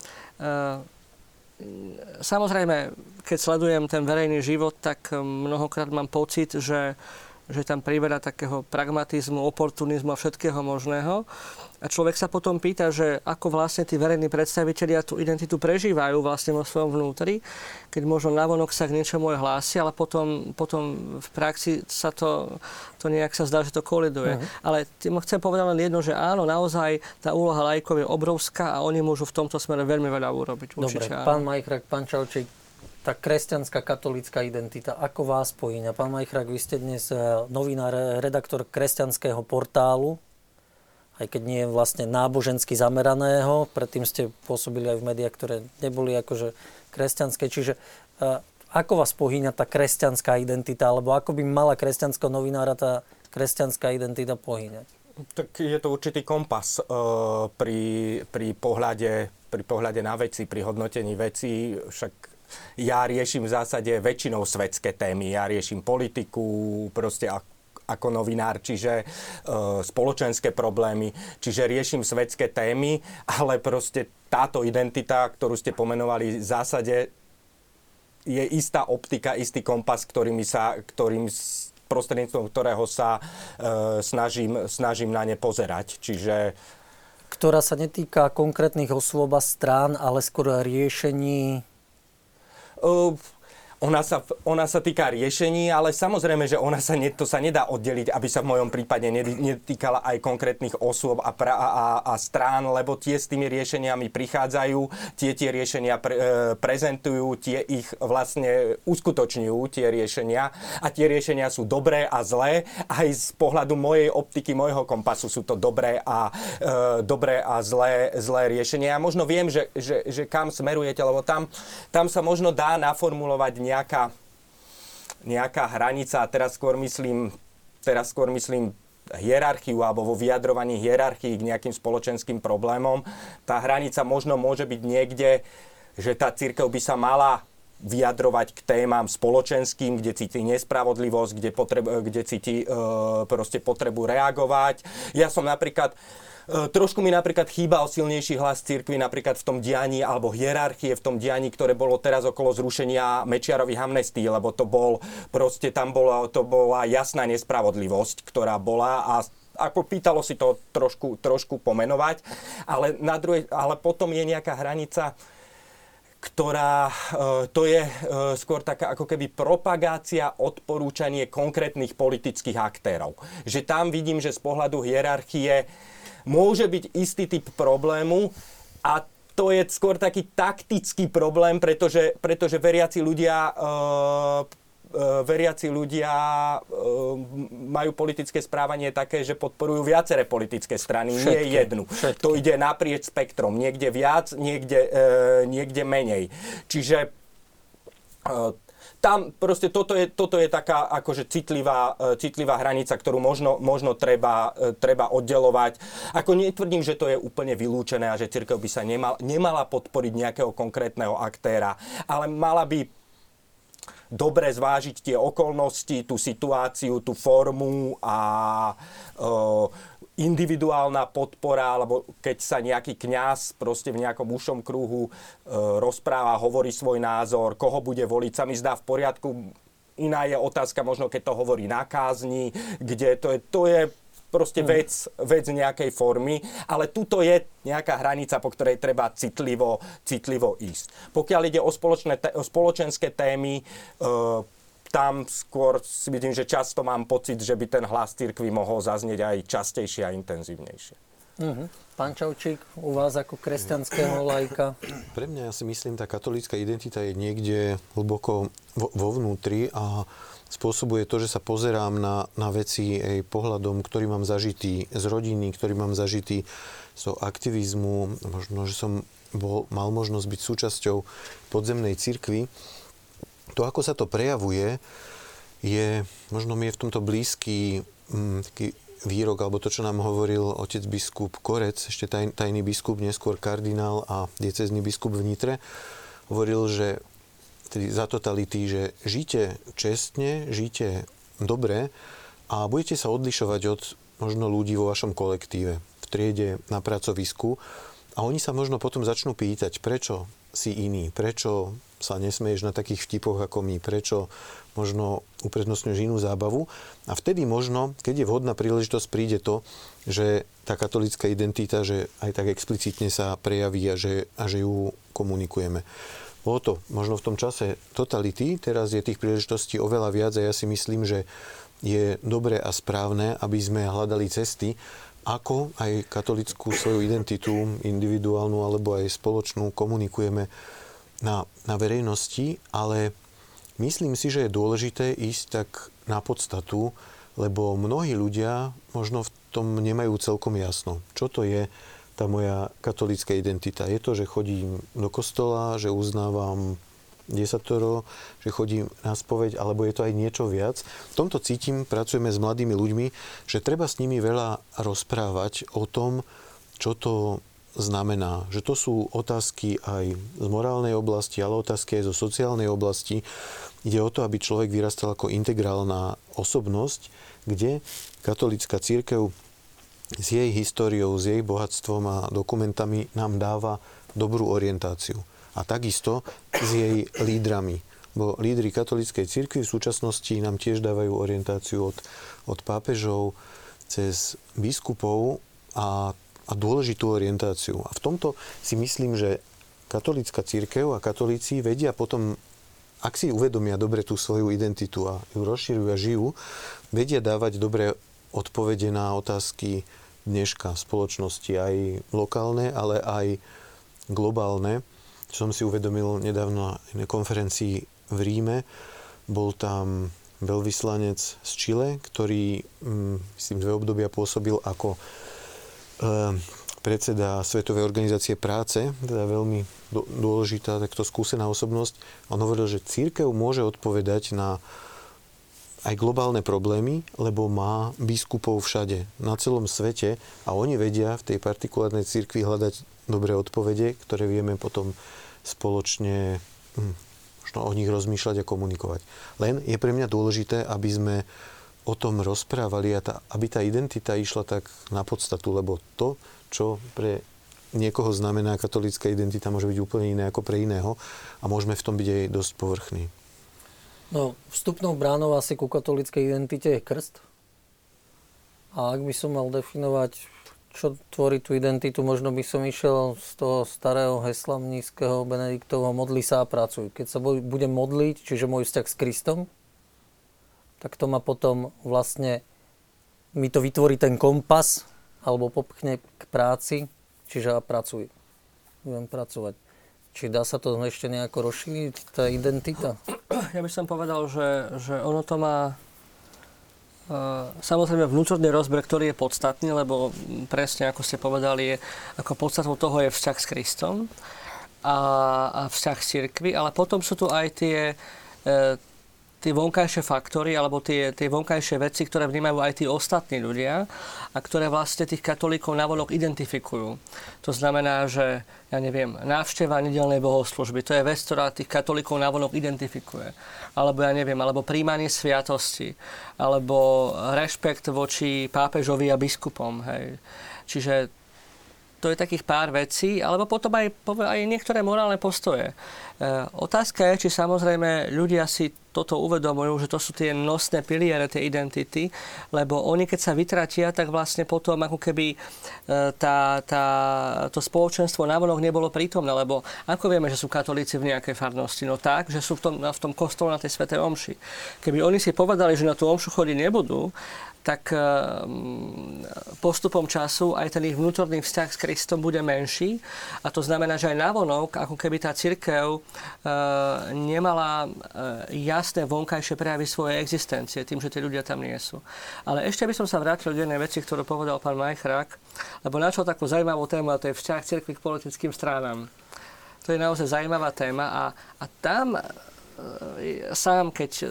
samozrejme, keď sledujem ten verejný život, tak mnohokrát mám pocit, že že tam priberá takého pragmatizmu, oportunizmu a všetkého možného. A človek sa potom pýta, že ako vlastne tí verejní predstavitelia tú identitu prežívajú vlastne vo svojom vnútri, keď možno navonok sa k niečomu aj hlási, ale potom, potom v praxi sa to, to nejak sa zdá, že to koliduje. Uh-huh. Ale tým chcem povedať len jedno, že áno, naozaj tá úloha lajkov je obrovská a oni môžu v tomto smere veľmi veľa urobiť. Určite, Dobre, áno. pán Majkrak, pán Čaučík, tá kresťanská katolická identita, ako vás pojíňa? Pán Majchrak, vy ste dnes eh, novinár, redaktor kresťanského portálu, aj keď nie je vlastne nábožensky zameraného, predtým ste pôsobili aj v médiách, ktoré neboli akože kresťanské, čiže eh, ako vás pohýňa tá kresťanská identita, alebo ako by mala kresťanského novinára tá kresťanská identita pohýňať? Tak je to určitý kompas uh, pri, pri, pohľade, pri pohľade na veci, pri hodnotení veci. Však ja riešim v zásade väčšinou svetské témy. Ja riešim politiku, proste ako novinár, čiže e, spoločenské problémy, čiže riešim svetské témy, ale proste táto identita, ktorú ste pomenovali, v zásade je istá optika, istý kompas, ktorým sa, ktorým prostredníctvom ktorého sa e, snažím, snažím na ne pozerať. Čiže ktorá sa netýka konkrétnych osôb a strán, ale skôr riešení Of. Ona sa, ona sa týka riešení, ale samozrejme, že ona sa ne, to sa nedá oddeliť, aby sa v mojom prípade netýkala aj konkrétnych osôb a, pra, a, a strán, lebo tie s tými riešeniami prichádzajú, tie tie riešenia pre, e, prezentujú, tie ich vlastne uskutočňujú, tie riešenia. A tie riešenia sú dobré a zlé. Aj z pohľadu mojej optiky, môjho kompasu sú to dobré a, e, dobré a zlé, zlé riešenia. Ja možno viem, že, že, že kam smerujete, lebo tam, tam sa možno dá naformulovať nejaká, nejaká hranica, a teraz skôr myslím, teraz skôr myslím hierarchiu alebo vo vyjadrovaní hierarchii k nejakým spoločenským problémom. Tá hranica možno môže byť niekde, že tá církev by sa mala vyjadrovať k témam spoločenským, kde cíti nespravodlivosť, kde, potreb, kde cíti e, proste potrebu reagovať. Ja som napríklad Trošku mi napríklad chýbal silnejší hlas cirkvi napríklad v tom dianí alebo hierarchie v tom dianí, ktoré bolo teraz okolo zrušenia Mečiarových amnestí, lebo to bol, proste tam bola, to bola jasná nespravodlivosť, ktorá bola a ako pýtalo si to trošku, trošku pomenovať, ale, na druhej, ale potom je nejaká hranica, ktorá, e, to je e, skôr taká ako keby propagácia, odporúčanie konkrétnych politických aktérov. Že tam vidím, že z pohľadu hierarchie môže byť istý typ problému a to je skôr taký taktický problém, pretože, pretože veriaci ľudia e, veriaci ľudia e, majú politické správanie také, že podporujú viaceré politické strany, všetky, nie jednu. Všetky. To ide naprieč spektrom, niekde viac, niekde, niekde menej. Čiže tam proste toto je, toto je taká akože citlivá, citlivá hranica, ktorú možno, možno treba, treba oddelovať. Ako netvrdím, že to je úplne vylúčené a že církev by sa nemal, nemala podporiť nejakého konkrétneho aktéra, ale mala by dobre zvážiť tie okolnosti, tú situáciu, tú formu a e, individuálna podpora, alebo keď sa nejaký kňaz proste v nejakom ušom kruhu e, rozpráva, hovorí svoj názor, koho bude voliť, sa mi zdá v poriadku. Iná je otázka možno, keď to hovorí na kázni, kde to je, to je proste vec, vec nejakej formy, ale tuto je nejaká hranica, po ktorej treba citlivo, citlivo ísť. Pokiaľ ide o, spoločné, o spoločenské témy, e, tam skôr si myslím, že často mám pocit, že by ten hlas cirkvi mohol zaznieť aj častejšie a intenzívnejšie. Uh-huh. Pán Čaučík, u vás ako kresťanského lajka? Pre mňa ja si myslím, tá katolícka identita je niekde hlboko vo, vo vnútri a spôsobuje to, že sa pozerám na, na veci aj pohľadom, ktorý mám zažitý z rodiny, ktorý mám zažitý z so aktivizmu, možno, že som bol, mal možnosť byť súčasťou podzemnej cirkvi. To, ako sa to prejavuje, je, možno mi je v tomto blízky m, mm, taký výrok, alebo to, čo nám hovoril otec biskup Korec, ešte taj, tajný biskup, neskôr kardinál a diecezný biskup v Nitre, hovoril, že tedy za totality, že žite čestne, žite dobre a budete sa odlišovať od možno ľudí vo vašom kolektíve, v triede, na pracovisku. A oni sa možno potom začnú pýtať, prečo si iný, prečo sa nesmeješ na takých vtipoch ako my, prečo možno uprednostňuješ inú zábavu. A vtedy možno, keď je vhodná príležitosť, príde to, že tá katolická identita, že aj tak explicitne sa prejaví a že, a že ju komunikujeme. Bolo to možno v tom čase totality, teraz je tých príležitostí oveľa viac a ja si myslím, že je dobré a správne, aby sme hľadali cesty, ako aj katolickú svoju identitu, individuálnu alebo aj spoločnú komunikujeme na, na verejnosti, ale myslím si, že je dôležité ísť tak na podstatu, lebo mnohí ľudia možno v tom nemajú celkom jasno, čo to je tá moja katolická identita. Je to, že chodím do kostola, že uznávam desatoro, že chodím na spoveď, alebo je to aj niečo viac. V tomto cítim, pracujeme s mladými ľuďmi, že treba s nimi veľa rozprávať o tom, čo to znamená. Že to sú otázky aj z morálnej oblasti, ale otázky aj zo sociálnej oblasti. Ide o to, aby človek vyrastal ako integrálna osobnosť, kde katolická církev s jej históriou, s jej bohatstvom a dokumentami nám dáva dobrú orientáciu. A takisto s jej lídrami. Bo lídry katolíckej cirkvi v súčasnosti nám tiež dávajú orientáciu od, od pápežov cez biskupov a, a dôležitú orientáciu. A v tomto si myslím, že katolícka církev a katolíci vedia potom, ak si uvedomia dobre tú svoju identitu a ju rozširujú a žijú, vedia dávať dobré odpovede na otázky dneška spoločnosti, aj lokálne, ale aj globálne. Čo som si uvedomil nedávno na konferencii v Ríme, bol tam veľvyslanec z Čile, ktorý, mm, myslím, dve obdobia pôsobil ako predseda Svetovej organizácie práce, teda veľmi dôležitá takto skúsená osobnosť. On hovoril, že církev môže odpovedať na aj globálne problémy, lebo má biskupov všade, na celom svete a oni vedia v tej partikulárnej cirkvi hľadať dobré odpovede, ktoré vieme potom spoločne hm, o nich rozmýšľať a komunikovať. Len je pre mňa dôležité, aby sme o tom rozprávali a tá, aby tá identita išla tak na podstatu, lebo to, čo pre niekoho znamená katolická identita, môže byť úplne iné ako pre iného a môžeme v tom byť aj dosť povrchní. No, vstupnou bránou asi ku katolíckej identite je krst. A ak by som mal definovať, čo tvorí tú identitu, možno by som išiel z toho starého hesla mnízkeho Benediktovho modli sa a pracuj. Keď sa budem modliť, čiže môj vzťah s Kristom, tak to ma potom vlastne, mi to vytvorí ten kompas, alebo popchne k práci, čiže a pracuj. Budem pracovať. Či dá sa to ešte nejako rozšíriť, tá identita? Ja by som povedal, že, že ono to má uh, samozrejme vnútorný rozber, ktorý je podstatný, lebo presne ako ste povedali, je, ako podstatou toho je vzťah s Kristom a, a vzťah s cirkvi, ale potom sú tu aj tie, uh, tie vonkajšie faktory alebo tie, tie vonkajšie veci, ktoré vnímajú aj tí ostatní ľudia a ktoré vlastne tých katolíkov navonok identifikujú. To znamená, že, ja neviem, návšteva nedelnej bohoslužby, to je vec, ktorá tých katolíkov navonok identifikuje. Alebo, ja neviem, alebo príjmanie sviatosti, alebo rešpekt voči pápežovi a biskupom. Hej. Čiže to je takých pár vecí, alebo potom aj, aj niektoré morálne postoje. E, otázka je, či samozrejme ľudia si toto uvedomujú, že to sú tie nosné piliere tej identity, lebo oni keď sa vytratia, tak vlastne potom ako keby e, tá, tá, to spoločenstvo navonok nebolo prítomné, lebo ako vieme, že sú katolíci v nejakej farnosti? No tak, že sú v tom, v tom kostole na tej svetej omši. Keby oni si povedali, že na tú omšu chodiť nebudú, tak ehm, postupom času aj ten ich vnútorný vzťah s Kristom bude menší. A to znamená, že aj navonok, ako keby tá církev ehm, nemala ehm, jasné vonkajšie prejavy svojej existencie, tým, že tí ľudia tam nie sú. Ale ešte by som sa vrátil k jednej veci, ktorú povedal pán Majchrák, lebo načal takú zaujímavú tému, a to je vzťah církvy k politickým stranám. To je naozaj zaujímavá téma a, a tam sám, keď e,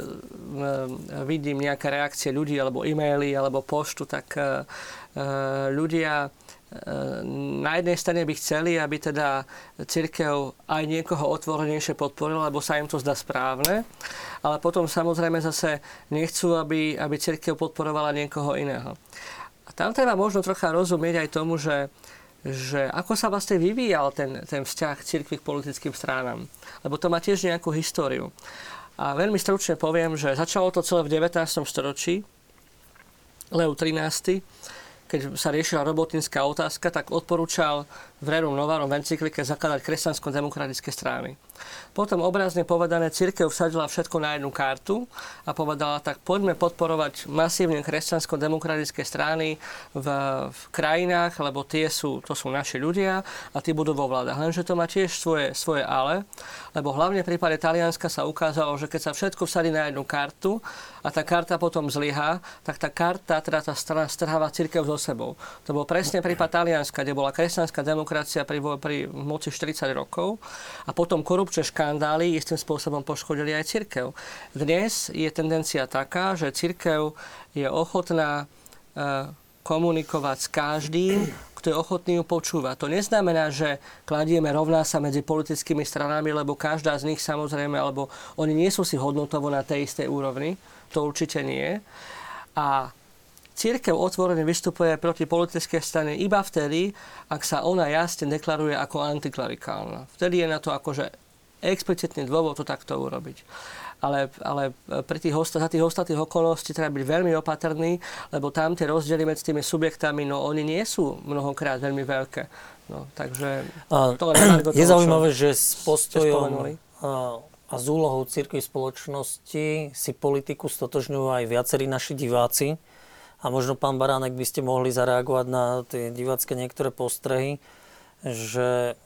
vidím nejaké reakcie ľudí, alebo e-maily, alebo poštu, tak e, ľudia na jednej strane by chceli, aby teda církev aj niekoho otvorenejšie podporila, lebo sa im to zdá správne, ale potom samozrejme zase nechcú, aby, aby církev podporovala niekoho iného. A tam treba možno trocha rozumieť aj tomu, že že ako sa vlastne vyvíjal ten, ten vzťah cirkvi k politickým stránam. Lebo to má tiež nejakú históriu. A veľmi stručne poviem, že začalo to celé v 19. storočí. Leo 13 keď sa riešila robotinská otázka, tak odporúčal v Rerum Novarum v encyklike zakladať kresťansko-demokratické strany. Potom obrazne povedané, církev vsadila všetko na jednu kartu a povedala, tak poďme podporovať masívne kresťansko-demokratické strany v, v krajinách, lebo tie sú, to sú naši ľudia a tí budú vo vládach. Lenže to má tiež svoje, svoje ale, lebo hlavne v prípade Talianska sa ukázalo, že keď sa všetko vsadí na jednu kartu a tá karta potom zlyhá, tak tá karta, teda tá strana strháva církev so sebou. To bol presne prípad Talianska, kde bola kresťanská demokracia pri, pri moci 40 rokov a potom korupčné škandály istým spôsobom poškodili aj cirkev. Dnes je tendencia taká, že cirkev je ochotná e, komunikovať s každým, kto je ochotný ju počúvať. To neznamená, že kladieme rovná sa medzi politickými stranami, lebo každá z nich samozrejme, alebo oni nie sú si hodnotovo na tej istej úrovni. To určite nie. A Církev otvorene vystupuje proti politickej strane iba vtedy, ak sa ona jasne deklaruje ako antiklerikálna. Vtedy je na to akože explicitný dôvod to takto urobiť. Ale, ale pri tých, za tých ostatných okolností treba byť veľmi opatrný, lebo tam tie rozdiely medzi tými subjektami, no oni nie sú mnohokrát veľmi veľké. No, takže to je zaujímavé, že s postojom a, z úlohou cirkvi spoločnosti si politiku stotožňujú aj viacerí naši diváci. A možno pán Baránek by ste mohli zareagovať na tie divácké niektoré postrehy, že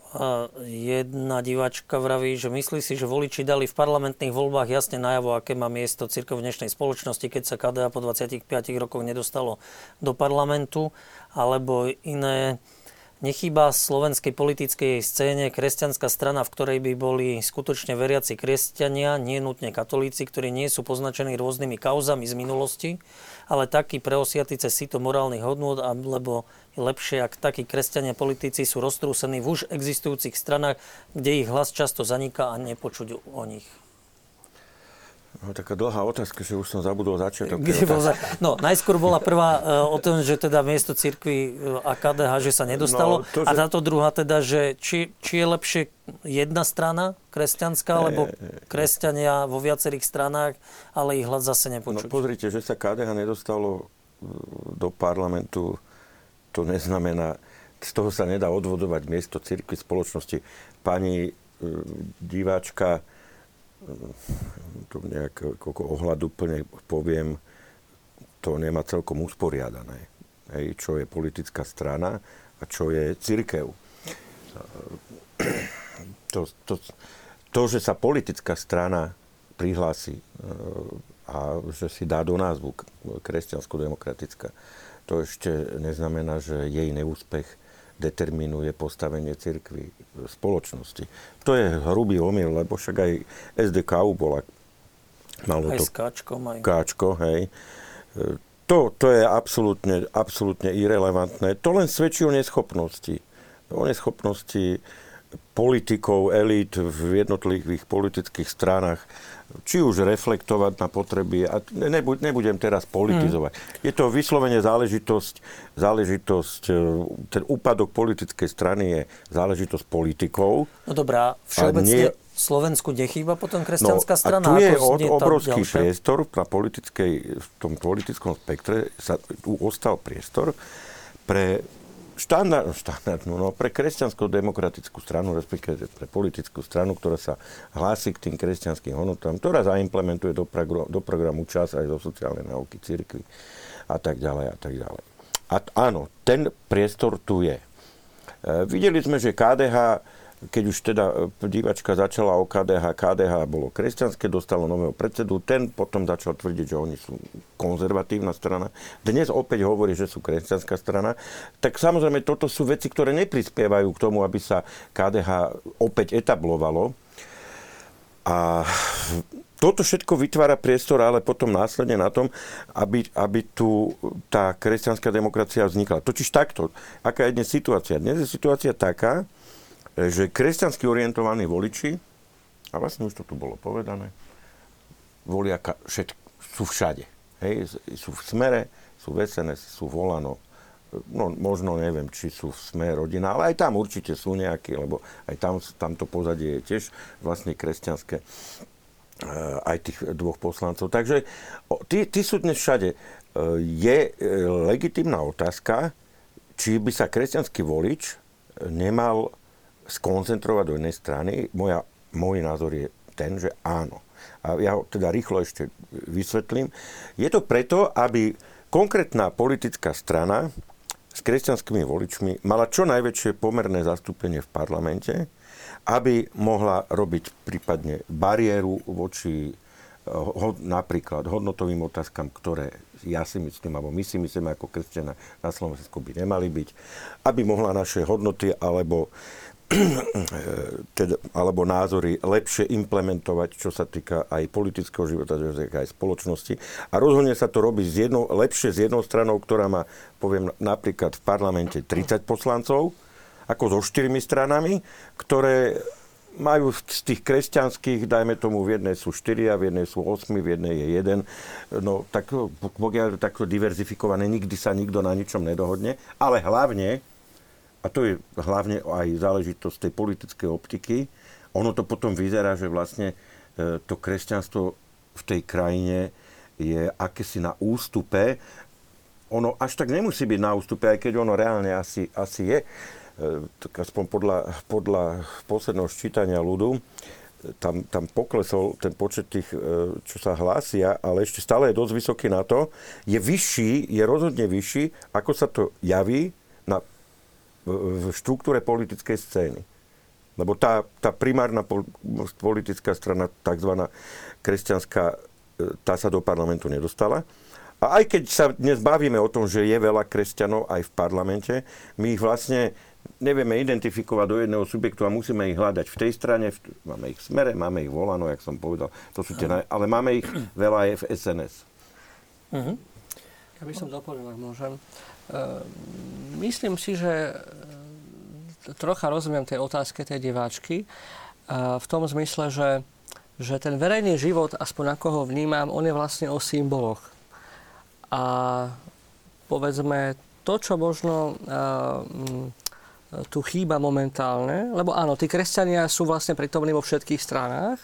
jedna diváčka vraví, že myslí si, že voliči dali v parlamentných voľbách jasne najavo, aké má miesto církev dnešnej spoločnosti, keď sa KDA po 25 rokoch nedostalo do parlamentu, alebo iné. Nechýba slovenskej politickej scéne kresťanská strana, v ktorej by boli skutočne veriaci kresťania, nie nutne katolíci, ktorí nie sú poznačení rôznymi kauzami z minulosti, ale takí preosiatí cez sito morálnych hodnôt, lebo je lepšie, ak takí kresťania politici sú roztrúsení v už existujúcich stranách, kde ich hlas často zaniká a nepočuť o nich. No, taká dlhá otázka, že už som zabudol začiatok. No, najskôr bola prvá uh, o tom, že teda miesto cirkvi e, a KDH, že sa nedostalo. No, to, že... A táto druhá teda, že či, či je lepšie jedna strana kresťanská, alebo kresťania vo viacerých stranách, ale ich hlas zase nepočuť. No pozrite, že sa KDH nedostalo e, do parlamentu, to neznamená, z toho sa nedá odvodovať miesto cirkvi spoločnosti. Pani diváčka to nejak ohľadu plne poviem, to nemá celkom usporiadané. Hej, čo je politická strana a čo je církev. To, to, to, že sa politická strana prihlási e, a že si dá do názvu kresťansko-demokratická, to ešte neznamená, že jej neúspech determinuje postavenie cirkvy v spoločnosti. To je hrubý omyl, lebo však aj SDKU bola malo aj to, s káčkom. Aj. Káčko, hej. To, to je absolútne, absolútne irrelevantné. To len svedčí o neschopnosti. O neschopnosti politikov, elít v jednotlivých politických stranách či už reflektovať na potreby. A nebudem teraz politizovať. Hmm. Je to vyslovene záležitosť, záležitosť, e, ten úpadok politickej strany je záležitosť politikov. No dobrá, všeobecne nie... Slovensku nechýba potom kresťanská strana? No a tu je od, obrovský priestor na politickej, v tom politickom spektre, sa tu ostal priestor pre štandard, štandardnú, no pre kresťansko-demokratickú stranu, respektíve pre politickú stranu, ktorá sa hlási k tým kresťanským hodnotám, ktorá zaimplementuje do, progr- do programu čas aj zo sociálnej nauky, cirkvi a tak ďalej a tak ďalej. A áno, ten priestor tu je. E, videli sme, že KDH keď už teda e, divačka začala o KDH, KDH bolo kresťanské, dostalo nového predsedu, ten potom začal tvrdiť, že oni sú konzervatívna strana. Dnes opäť hovorí, že sú kresťanská strana. Tak samozrejme, toto sú veci, ktoré neprispievajú k tomu, aby sa KDH opäť etablovalo. A toto všetko vytvára priestor, ale potom následne na tom, aby, aby tu tá kresťanská demokracia vznikla. Totiž takto, aká je dnes situácia? Dnes je situácia taká, že kresťansky orientovaní voliči, a vlastne už to tu bolo povedané, volia ka- všet- sú všade. Hej, sú v smere, sú v SNS, sú v Olano, no možno neviem, či sú v sme rodina, ale aj tam určite sú nejakí, lebo aj tam, tamto pozadie je tiež vlastne kresťanské e, aj tých dvoch poslancov. Takže tí, tí sú dnes všade. E, je e, legitimná otázka, či by sa kresťanský volič nemal skoncentrovať do jednej strany. Moja, môj názor je ten, že áno. A ja ho teda rýchlo ešte vysvetlím. Je to preto, aby konkrétna politická strana s kresťanskými voličmi mala čo najväčšie pomerné zastúpenie v parlamente, aby mohla robiť prípadne bariéru voči eh, napríklad hodnotovým otázkam, ktoré ja si myslím, alebo my si myslíme ako kresťania na Slovensku by nemali byť, aby mohla naše hodnoty alebo teda, alebo názory lepšie implementovať, čo sa týka aj politického života, čo sa týka aj spoločnosti. A rozhodne sa to robí z jednou, lepšie s jednou stranou, ktorá má, poviem, napríklad v parlamente 30 poslancov, ako so štyrmi stranami, ktoré majú z tých kresťanských, dajme tomu, v jednej sú štyria, v jednej sú osmi, v jednej je jeden. No tak pokiaľ takto diverzifikované, nikdy sa nikto na ničom nedohodne. Ale hlavne a to je hlavne aj záležitosť tej politickej optiky, ono to potom vyzerá, že vlastne e, to kresťanstvo v tej krajine je akési na ústupe. Ono až tak nemusí byť na ústupe, aj keď ono reálne asi, asi je. E, tak aspoň podľa, podľa posledného ščítania ľudu, tam, tam poklesol ten počet tých, e, čo sa hlásia, ale ešte stále je dosť vysoký na to. Je vyšší, je rozhodne vyšší, ako sa to javí v štruktúre politickej scény. Lebo tá, tá primárna politická strana, tzv. kresťanská, e, tá sa do parlamentu nedostala. A aj keď sa dnes bavíme o tom, že je veľa kresťanov aj v parlamente, my ich vlastne nevieme identifikovať do jedného subjektu a musíme ich hľadať v tej strane, v, máme ich v smere, máme ich volano, jak som povedal, to sú tie, ale máme ich veľa aj v SNS. Uh-huh. Ja by som doplnil, ak môžem. Uh, myslím si, že trocha rozumiem tej otázke tej diváčky v tom zmysle, že, že ten verejný život, aspoň ako ho vnímam, on je vlastne o symboloch. A povedzme, to, čo možno uh, tu chýba momentálne, lebo áno, tí kresťania sú vlastne prítomní vo všetkých stranách,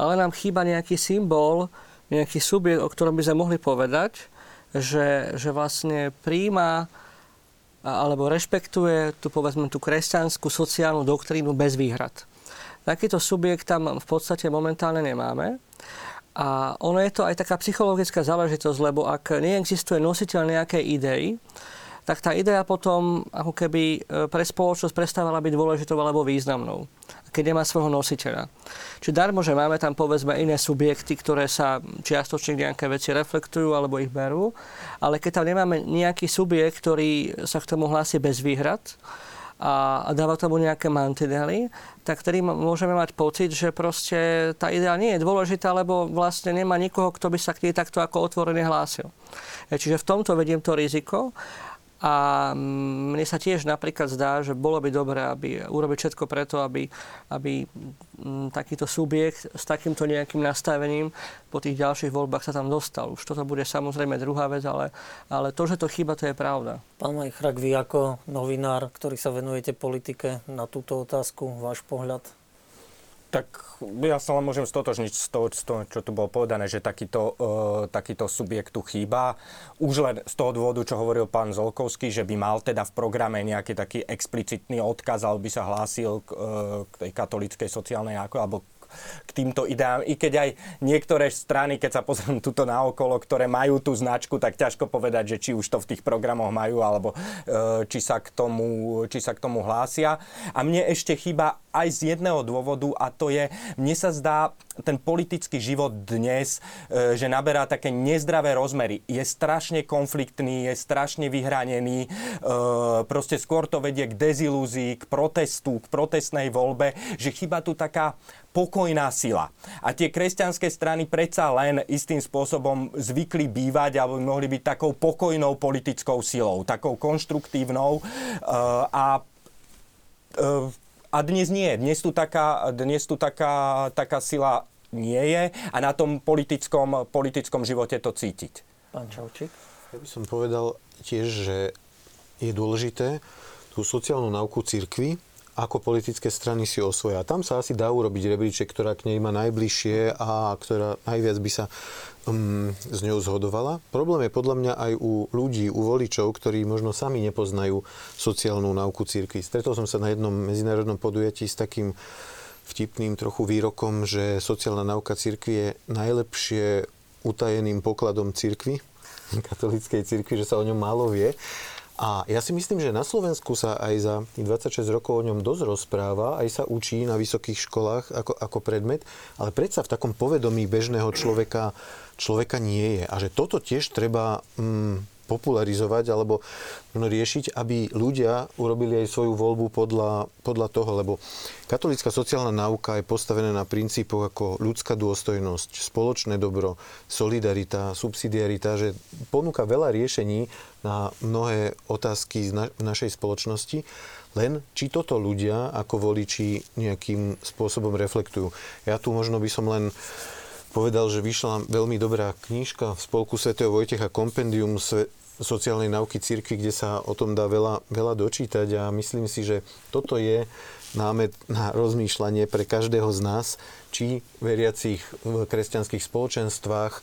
ale nám chýba nejaký symbol, nejaký subjekt, o ktorom by sme mohli povedať, že, že vlastne príjma alebo rešpektuje tu povedzme tú kresťanskú sociálnu doktrínu bez výhrad. Takýto subjekt tam v podstate momentálne nemáme. A ono je to aj taká psychologická záležitosť, lebo ak neexistuje nositeľ nejakej idei, tak tá idea potom ako keby e, pre spoločnosť prestávala byť dôležitou alebo významnou keď nemá svojho nositeľa. Čiže darmo, že máme tam povedzme iné subjekty, ktoré sa čiastočne nejaké veci reflektujú alebo ich berú, ale keď tam nemáme nejaký subjekt, ktorý sa k tomu hlási bez výhrad, a dáva tomu nejaké mantinely, tak ktorý môžeme mať pocit, že proste tá idea nie je dôležitá, lebo vlastne nemá nikoho, kto by sa k nej takto ako otvorene hlásil. E, čiže v tomto vediem to riziko. A mne sa tiež napríklad zdá, že bolo by dobré aby urobiť všetko preto, aby, aby mm, takýto subjekt s takýmto nejakým nastavením po tých ďalších voľbách sa tam dostal. Už toto bude samozrejme druhá vec, ale, ale to, že to chýba, to je pravda. Pán Majchrak, vy ako novinár, ktorý sa venujete politike, na túto otázku, váš pohľad? Tak ja sa len môžem stotožniť z toho, z toho čo tu bolo povedané, že takýto, uh, takýto subjekt tu chýba. Už len z toho dôvodu, čo hovoril pán Zolkovský, že by mal teda v programe nejaký taký explicitný odkaz, alebo by sa hlásil k, uh, k tej katolíckej sociálnej alebo k týmto ideám. I keď aj niektoré strany, keď sa pozriem tuto na okolo, ktoré majú tú značku, tak ťažko povedať, že či už to v tých programoch majú, alebo e, či sa k tomu, či sa k tomu hlásia. A mne ešte chýba aj z jedného dôvodu a to je, mne sa zdá ten politický život dnes, e, že naberá také nezdravé rozmery. Je strašne konfliktný, je strašne vyhranený, e, proste skôr to vedie k dezilúzii, k protestu, k protestnej voľbe, že chyba tu taká pokojná sila. A tie kresťanské strany predsa len istým spôsobom zvykli bývať alebo mohli byť takou pokojnou politickou silou, takou konštruktívnou a a dnes nie. Dnes tu taká, dnes tu taká, taká sila nie je a na tom politickom, politickom živote to cítiť. Pán Čaučík? Ja by som povedal tiež, že je dôležité tú sociálnu nauku církvy ako politické strany si osvoja. Tam sa asi dá urobiť rebríček, ktorá k nej má najbližšie a ktorá najviac by sa um, s ňou zhodovala. Problém je podľa mňa aj u ľudí, u voličov, ktorí možno sami nepoznajú sociálnu náuku církvy. Stretol som sa na jednom medzinárodnom podujatí s takým vtipným trochu výrokom, že sociálna náuka církvy je najlepšie utajeným pokladom církvy, katolíckej církvy, že sa o ňom málo vie. A ja si myslím, že na Slovensku sa aj za 26 rokov o ňom dosť rozpráva, aj sa učí na vysokých školách ako, ako predmet, ale predsa v takom povedomí bežného človeka, človeka nie je. A že toto tiež treba mm, popularizovať alebo riešiť, aby ľudia urobili aj svoju voľbu podľa, podľa toho, lebo katolická sociálna náuka je postavená na princípoch ako ľudská dôstojnosť, spoločné dobro, solidarita, subsidiarita, že ponúka veľa riešení na mnohé otázky v našej spoločnosti, len či toto ľudia ako voliči nejakým spôsobom reflektujú. Ja tu možno by som len povedal, že vyšla veľmi dobrá knižka v spolku svätého Vojtecha Kompendium sociálnej nauky cirkvi, kde sa o tom dá veľa, veľa dočítať a myslím si, že toto je námet na rozmýšľanie pre každého z nás, či veriacich v kresťanských spoločenstvách,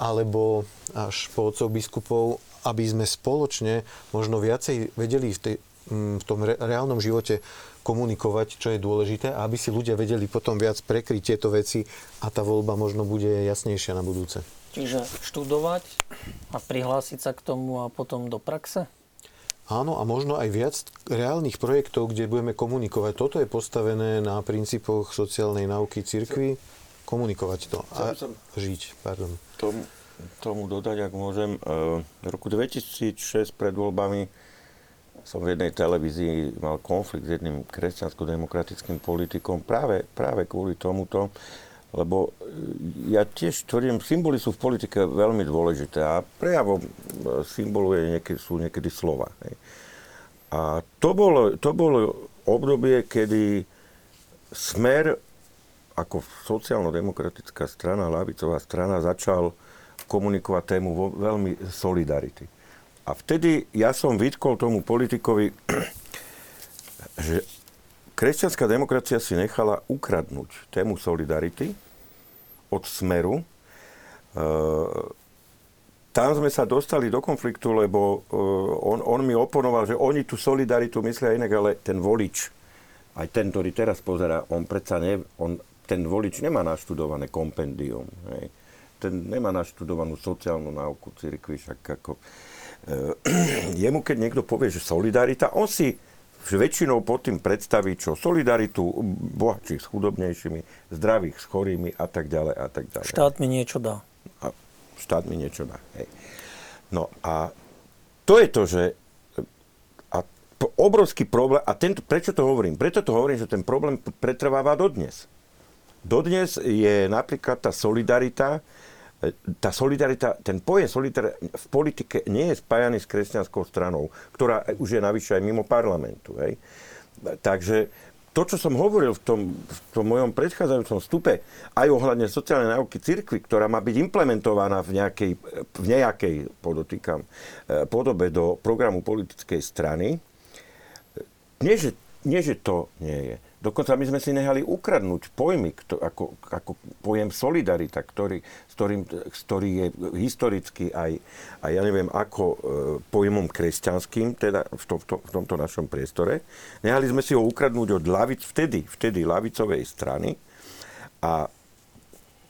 alebo až po otcov biskupov, aby sme spoločne možno viacej vedeli v, tej, v tom reálnom živote komunikovať, čo je dôležité a aby si ľudia vedeli potom viac prekryť tieto veci a tá voľba možno bude jasnejšia na budúce. Čiže študovať a prihlásiť sa k tomu a potom do praxe? Áno, a možno aj viac reálnych projektov, kde budeme komunikovať. Toto je postavené na princípoch sociálnej náuky cirkvi. Komunikovať to a žiť. Pardon. Tomu, tomu dodať, ak môžem, v roku 2006 pred voľbami som v jednej televízii mal konflikt s jedným kresťansko-demokratickým politikom práve, práve kvôli tomuto, lebo e, ja tiež tvrdím, symboly sú v politike veľmi dôležité a prejavom e, symbolu je niekedy, sú niekedy slova. Hej. A to bolo, to bolo obdobie, kedy smer ako sociálno-demokratická strana, lavicová strana začal komunikovať tému vo, veľmi solidarity. A vtedy ja som vytkol tomu politikovi, že kresťanská demokracia si nechala ukradnúť tému solidarity od smeru. E, tam sme sa dostali do konfliktu, lebo e, on, on mi oponoval, že oni tú solidaritu myslia inak, ale ten volič, aj ten, ktorý teraz pozera, on predsa ne, on ten volič nemá naštudované kompendium. Hej. Ten nemá naštudovanú sociálnu náuku cirkvi, však ako... E, jemu, keď niekto povie, že solidarita, on si väčšinou pod tým predstaví, čo solidaritu bohatších s chudobnejšími, zdravých s chorými a tak ďalej a tak ďalej. Štát mi niečo dá. A štát mi niečo dá. Hej. No a to je to, že a obrovský problém, a tento, prečo to hovorím? Preto to hovorím, že ten problém pretrváva dodnes. Dodnes je napríklad tá solidarita, tá solidarita, ten pojem solidarita v politike nie je spájaný s kresťanskou stranou, ktorá už je navyše aj mimo parlamentu. Hej. Takže to, čo som hovoril v tom, v tom mojom predchádzajúcom stupe, aj ohľadne sociálnej náuky cirkvi, ktorá má byť implementovaná v nejakej, v nejakej podotýkam, eh, podobe do programu politickej strany, nie že, nie, že to nie je Dokonca my sme si nehali ukradnúť pojmy, kto, ako, ako pojem solidarita, ktorý, s ktorým, ktorý je historicky aj, aj ja neviem, ako e, pojmom kresťanským, teda v, to, v, to, v tomto našom priestore. Nehali sme si ho ukradnúť od lavic, vtedy, vtedy lavicovej strany a,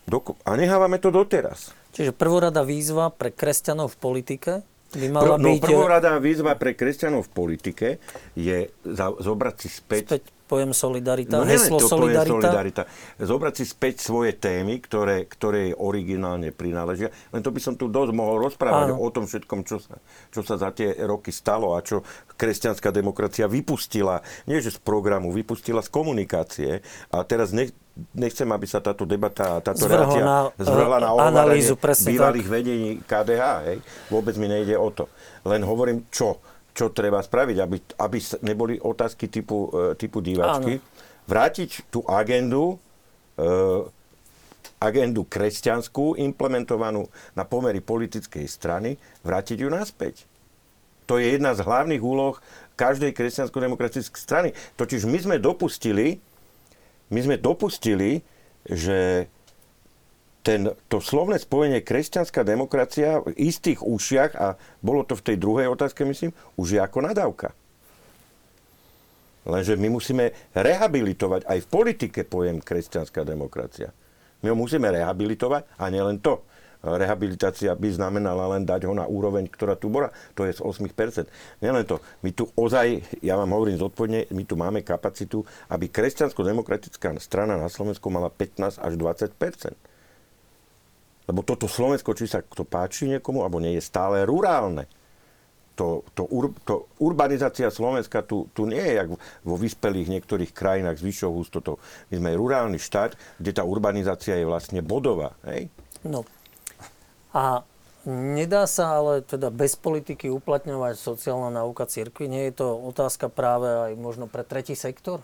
doko, a nehávame to doteraz. Čiže prvorada výzva pre kresťanov v politike by mala no, byť... e, prvorada výzva pre kresťanov v politike je za, zobrať si späť, späť pojem solidarita, no, heslo to solidarita. solidarita. Zobrať si späť svoje témy, ktoré, ktoré originálne prináležia. Len to by som tu dosť mohol rozprávať Áno. o tom všetkom, čo sa, čo sa za tie roky stalo a čo kresťanská demokracia vypustila, nie že z programu, vypustila z komunikácie. A teraz nech, nechcem, aby sa táto debata, táto Zvrhla relácia na, zvrhla na analýzu, presne bývalých tak. vedení KDH. Hej. Vôbec mi nejde o to. Len hovorím, čo čo treba spraviť, aby, aby neboli otázky typu, e, typu diváčky. Áno. Vrátiť tú agendu, e, agendu kresťanskú, implementovanú na pomery politickej strany, vrátiť ju naspäť. To je jedna z hlavných úloh každej kresťansko-demokratickej strany. Totiž my sme dopustili, my sme dopustili, že ten, to slovné spojenie kresťanská demokracia v istých ušiach, a bolo to v tej druhej otázke, myslím, už je ako nadávka. Lenže my musíme rehabilitovať aj v politike pojem kresťanská demokracia. My ho musíme rehabilitovať a nielen to. Rehabilitácia by znamenala len dať ho na úroveň, ktorá tu bola. To je z 8%. Nielen to. My tu ozaj, ja vám hovorím zodpovedne, my tu máme kapacitu, aby kresťansko-demokratická strana na Slovensku mala 15 až 20%. Lebo toto Slovensko, či sa to páči niekomu, alebo nie, je stále rurálne. To, to, ur, to urbanizácia Slovenska tu, tu nie je jak vo vyspelých niektorých krajinách s vyššou hustotou. My sme rurálny štát, kde tá urbanizácia je vlastne bodová. Hej? No. A nedá sa ale teda bez politiky uplatňovať sociálna náuka cirkvi? Nie je to otázka práve aj možno pre tretí sektor?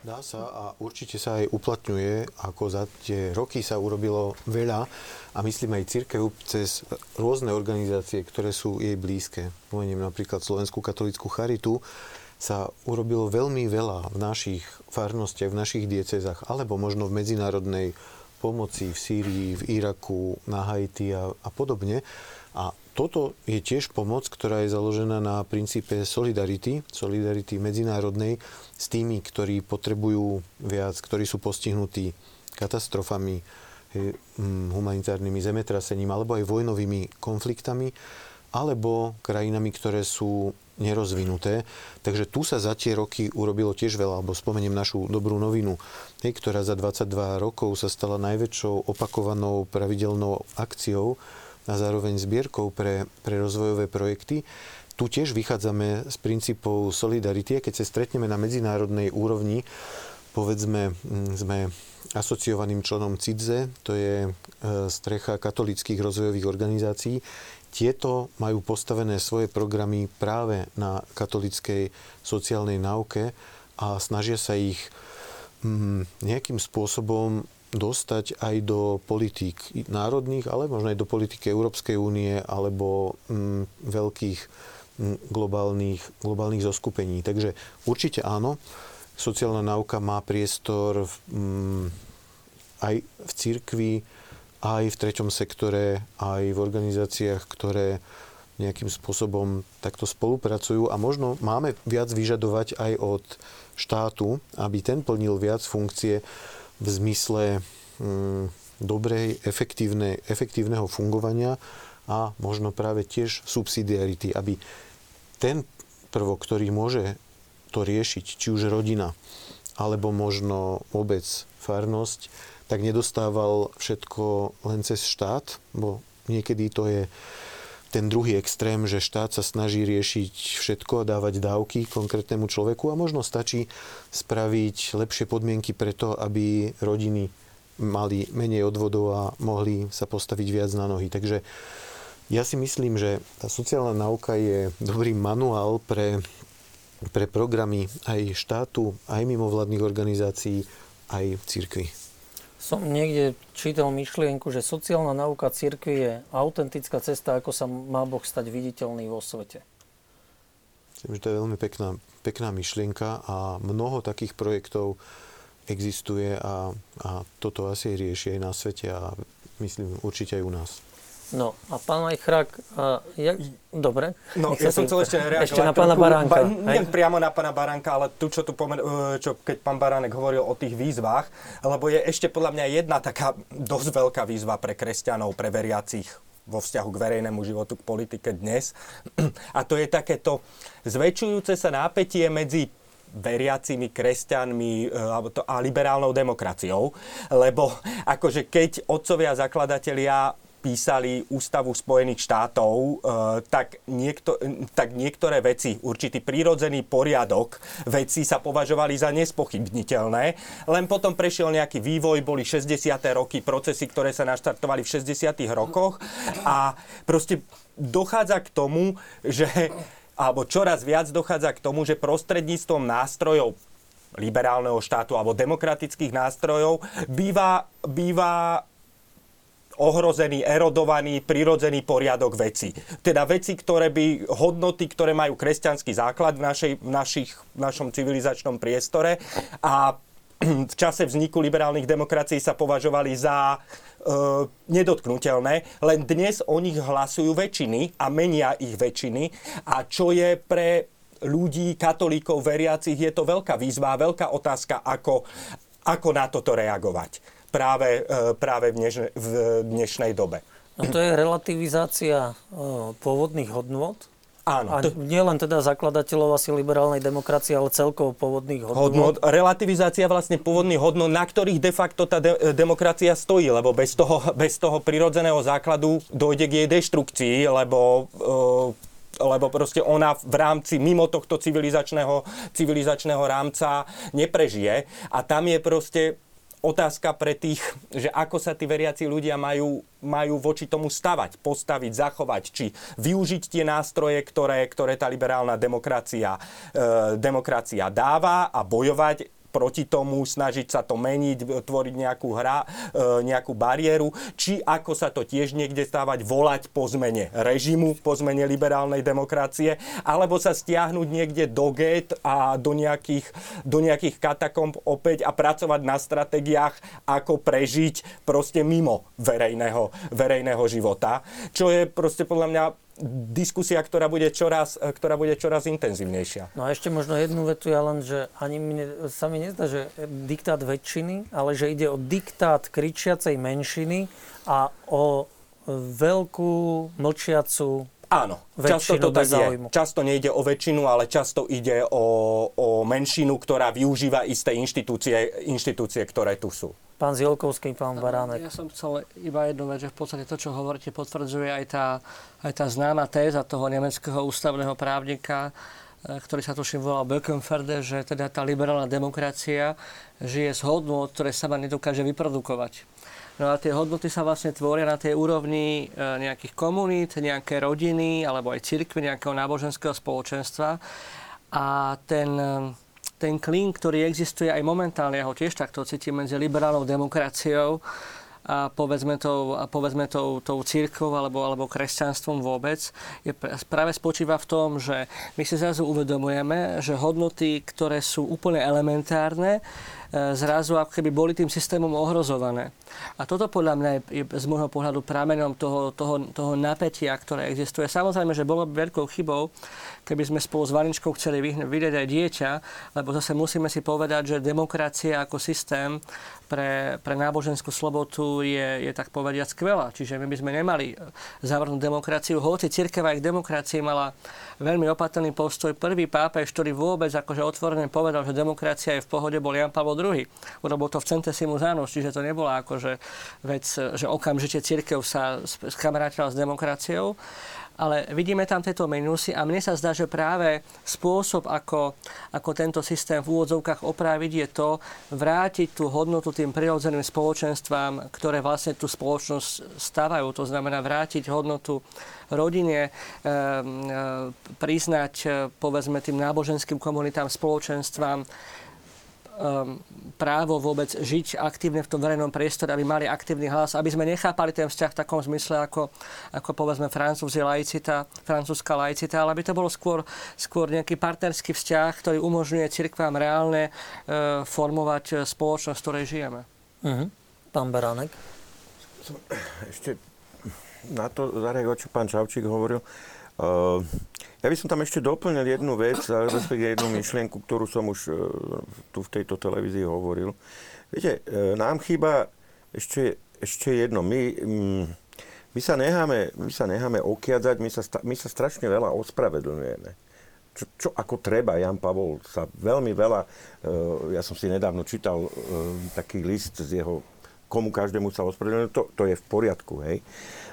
Dá sa a určite sa aj uplatňuje, ako za tie roky sa urobilo veľa a myslím aj církev cez rôzne organizácie, ktoré sú jej blízke. Pomeniem napríklad Slovenskú katolickú charitu, sa urobilo veľmi veľa v našich farnostiach, v našich diecezách, alebo možno v medzinárodnej pomoci v Sýrii, v Iraku, na Haiti a, a podobne. A toto je tiež pomoc, ktorá je založená na princípe solidarity, solidarity medzinárodnej s tými, ktorí potrebujú viac, ktorí sú postihnutí katastrofami, mm, humanitárnymi zemetrasením alebo aj vojnovými konfliktami, alebo krajinami, ktoré sú nerozvinuté. Takže tu sa za tie roky urobilo tiež veľa, alebo spomeniem našu dobrú novinu, ktorá za 22 rokov sa stala najväčšou opakovanou pravidelnou akciou a zároveň zbierkou pre, pre rozvojové projekty. tu tiež vychádzame z princípov solidarity. Keď sa stretneme na medzinárodnej úrovni, povedzme, sme asociovaným členom CIDZE, to je e, strecha katolických rozvojových organizácií. Tieto majú postavené svoje programy práve na katolickej sociálnej náuke a snažia sa ich nejakým spôsobom dostať aj do politík národných, ale možno aj do politiky Európskej únie alebo mm, veľkých mm, globálnych, globálnych zoskupení. Takže určite áno, sociálna náuka má priestor v, mm, aj v cirkvi, aj v treťom sektore, aj v organizáciách, ktoré nejakým spôsobom takto spolupracujú a možno máme viac vyžadovať aj od štátu, aby ten plnil viac funkcie v zmysle mm, dobrej, efektívne, efektívneho fungovania a možno práve tiež subsidiarity, aby ten prvok, ktorý môže to riešiť, či už rodina, alebo možno obec, farnosť, tak nedostával všetko len cez štát, bo niekedy to je ten druhý extrém, že štát sa snaží riešiť všetko a dávať dávky konkrétnemu človeku a možno stačí spraviť lepšie podmienky preto, aby rodiny mali menej odvodov a mohli sa postaviť viac na nohy. Takže ja si myslím, že tá sociálna náuka je dobrý manuál pre, pre programy aj štátu, aj mimovládnych organizácií, aj cirkvi. Som niekde čítal myšlienku, že sociálna nauka církvy je autentická cesta, ako sa má Boh stať viditeľný vo svete. Myslím, to je veľmi pekná, pekná myšlienka a mnoho takých projektov existuje a, a toto asi rieši aj na svete a myslím určite aj u nás. No a pán Majchrák, uh, jak... dobre. No, ja som chcel ešte reagovať. Ešte na pána Baránka. Ba, nie priamo na pána Baránka, ale tu, čo tu pomen- e, čo keď pán Baránek hovoril o tých výzvach, lebo je ešte podľa mňa jedna taká dosť veľká výzva pre kresťanov, pre veriacich vo vzťahu k verejnému životu, k politike dnes. A to je takéto zväčšujúce sa nápetie medzi veriacimi kresťanmi e, a liberálnou demokraciou, lebo akože keď otcovia zakladatelia písali Ústavu Spojených štátov, e, tak, niekto, tak niektoré veci, určitý prírodzený poriadok veci sa považovali za nespochybniteľné. Len potom prešiel nejaký vývoj, boli 60. roky, procesy, ktoré sa naštartovali v 60. rokoch a proste dochádza k tomu, že alebo čoraz viac dochádza k tomu, že prostredníctvom nástrojov liberálneho štátu alebo demokratických nástrojov býva, býva ohrozený, erodovaný, prirodzený poriadok veci. Teda veci, ktoré by, hodnoty, ktoré majú kresťanský základ v, našej, v, našich, v našom civilizačnom priestore a v čase vzniku liberálnych demokracií sa považovali za e, nedotknutelné, len dnes o nich hlasujú väčšiny a menia ich väčšiny. A čo je pre ľudí, katolíkov, veriacich, je to veľká výzva, veľká otázka, ako, ako na toto reagovať práve, e, práve v, dnešnej, v dnešnej dobe. No to je relativizácia e, pôvodných hodnôt, Áno. A nie len teda zakladateľov asi liberálnej demokracie, ale celkovo pôvodných hodnôt. hodnôt. Relativizácia vlastne pôvodných hodnôt, na ktorých de facto tá de- demokracia stojí, lebo bez toho, bez toho prirodzeného základu dojde k jej deštrukcii, lebo uh, lebo proste ona v rámci mimo tohto civilizačného, civilizačného rámca neprežije. A tam je proste otázka pre tých, že ako sa tí veriaci ľudia majú, majú voči tomu stavať, postaviť, zachovať, či využiť tie nástroje, ktoré, ktoré tá liberálna demokracia, e, demokracia dáva a bojovať proti tomu, snažiť sa to meniť, tvoriť nejakú hra, e, nejakú bariéru, či ako sa to tiež niekde stávať, volať po zmene režimu, po zmene liberálnej demokracie, alebo sa stiahnuť niekde do get a do nejakých, do nejakých katakomb opäť a pracovať na stratégiách, ako prežiť proste mimo verejného, verejného života, čo je proste podľa mňa diskusia, ktorá bude čoraz, ktorá bude čoraz intenzívnejšia. No a ešte možno jednu vetu, ja len, že ani mne, sa mi nezdá, že diktát väčšiny, ale že ide o diktát kričiacej menšiny a o veľkú mlčiacu Áno, často to tak je. Často nejde o väčšinu, ale často ide o, o menšinu, ktorá využíva isté inštitúcie, inštitúcie, ktoré tu sú. Pán Zielkovský, pán Baránek. Ja som chcel iba jednu vec, že v podstate to, čo hovoríte, potvrdzuje aj tá, aj tá známa téza toho nemeckého ústavného právnika, e, ktorý sa tuším volal Böckenferde, že teda tá liberálna demokracia žije z hodnot, ktoré sama nedokáže vyprodukovať. No a tie hodnoty sa vlastne tvoria na tej úrovni e, nejakých komunít, nejaké rodiny alebo aj cirkvi, nejakého náboženského spoločenstva. A ten ten klín, ktorý existuje aj momentálne, ja ho tiež takto cítim medzi liberálnou demokraciou a povedzme tou, a povedzme tou, tou církou alebo, alebo kresťanstvom vôbec, je práve spočíva v tom, že my si zrazu uvedomujeme, že hodnoty, ktoré sú úplne elementárne, E, zrazu ako keby boli tým systémom ohrozované. A toto podľa mňa je z môjho pohľadu pramenom toho, toho, toho napätia, ktoré existuje. Samozrejme, že bolo by veľkou chybou, keby sme spolu s Vaničkou chceli vydať aj dieťa, lebo zase musíme si povedať, že demokracia ako systém pre, pre náboženskú slobodu je, je tak povediať skvelá. Čiže my by sme nemali zavrnúť demokraciu. Hoci církev aj k demokracii mala veľmi opatrný postoj. Prvý pápež, ktorý vôbec akože otvorene povedal, že demokracia je v pohode, bol Jan Pavel II. Urobil to v Centesimus Annus, čiže to nebola akože vec, že okamžite církev sa skamarátila s demokraciou ale vidíme tam tieto minusy a mne sa zdá, že práve spôsob, ako, ako tento systém v úvodzovkách opraviť, je to vrátiť tú hodnotu tým prirodzeným spoločenstvám, ktoré vlastne tú spoločnosť stávajú. To znamená vrátiť hodnotu rodine, eh, eh, priznať eh, povedzme tým náboženským komunitám, spoločenstvám právo vôbec žiť aktívne v tom verejnom priestore, aby mali aktívny hlas, aby sme nechápali ten vzťah v takom zmysle, ako, ako povedzme francúzi laicita, francúzska laicita, ale aby to bolo skôr, skôr nejaký partnerský vzťah, ktorý umožňuje cirkvám reálne uh, formovať e, spoločnosť, v ktorej žijeme. Uh-huh. Pán Baránek? Ešte na to zareagovať, čo pán Čavčík hovoril. Uh, ja by som tam ešte doplnil jednu vec, respektíve jednu myšlienku, ktorú som už e, tu v tejto televízii hovoril. Viete, e, nám chýba ešte, ešte jedno. My, mm, my, sa necháme, my sa necháme okiadzať, my sa, my sa strašne veľa ospravedlňujeme. Čo, čo ako treba, Jan Pavol sa veľmi veľa, e, ja som si nedávno čítal taký list z jeho komu každému sa ospravedlňuje, to, to je v poriadku, hej.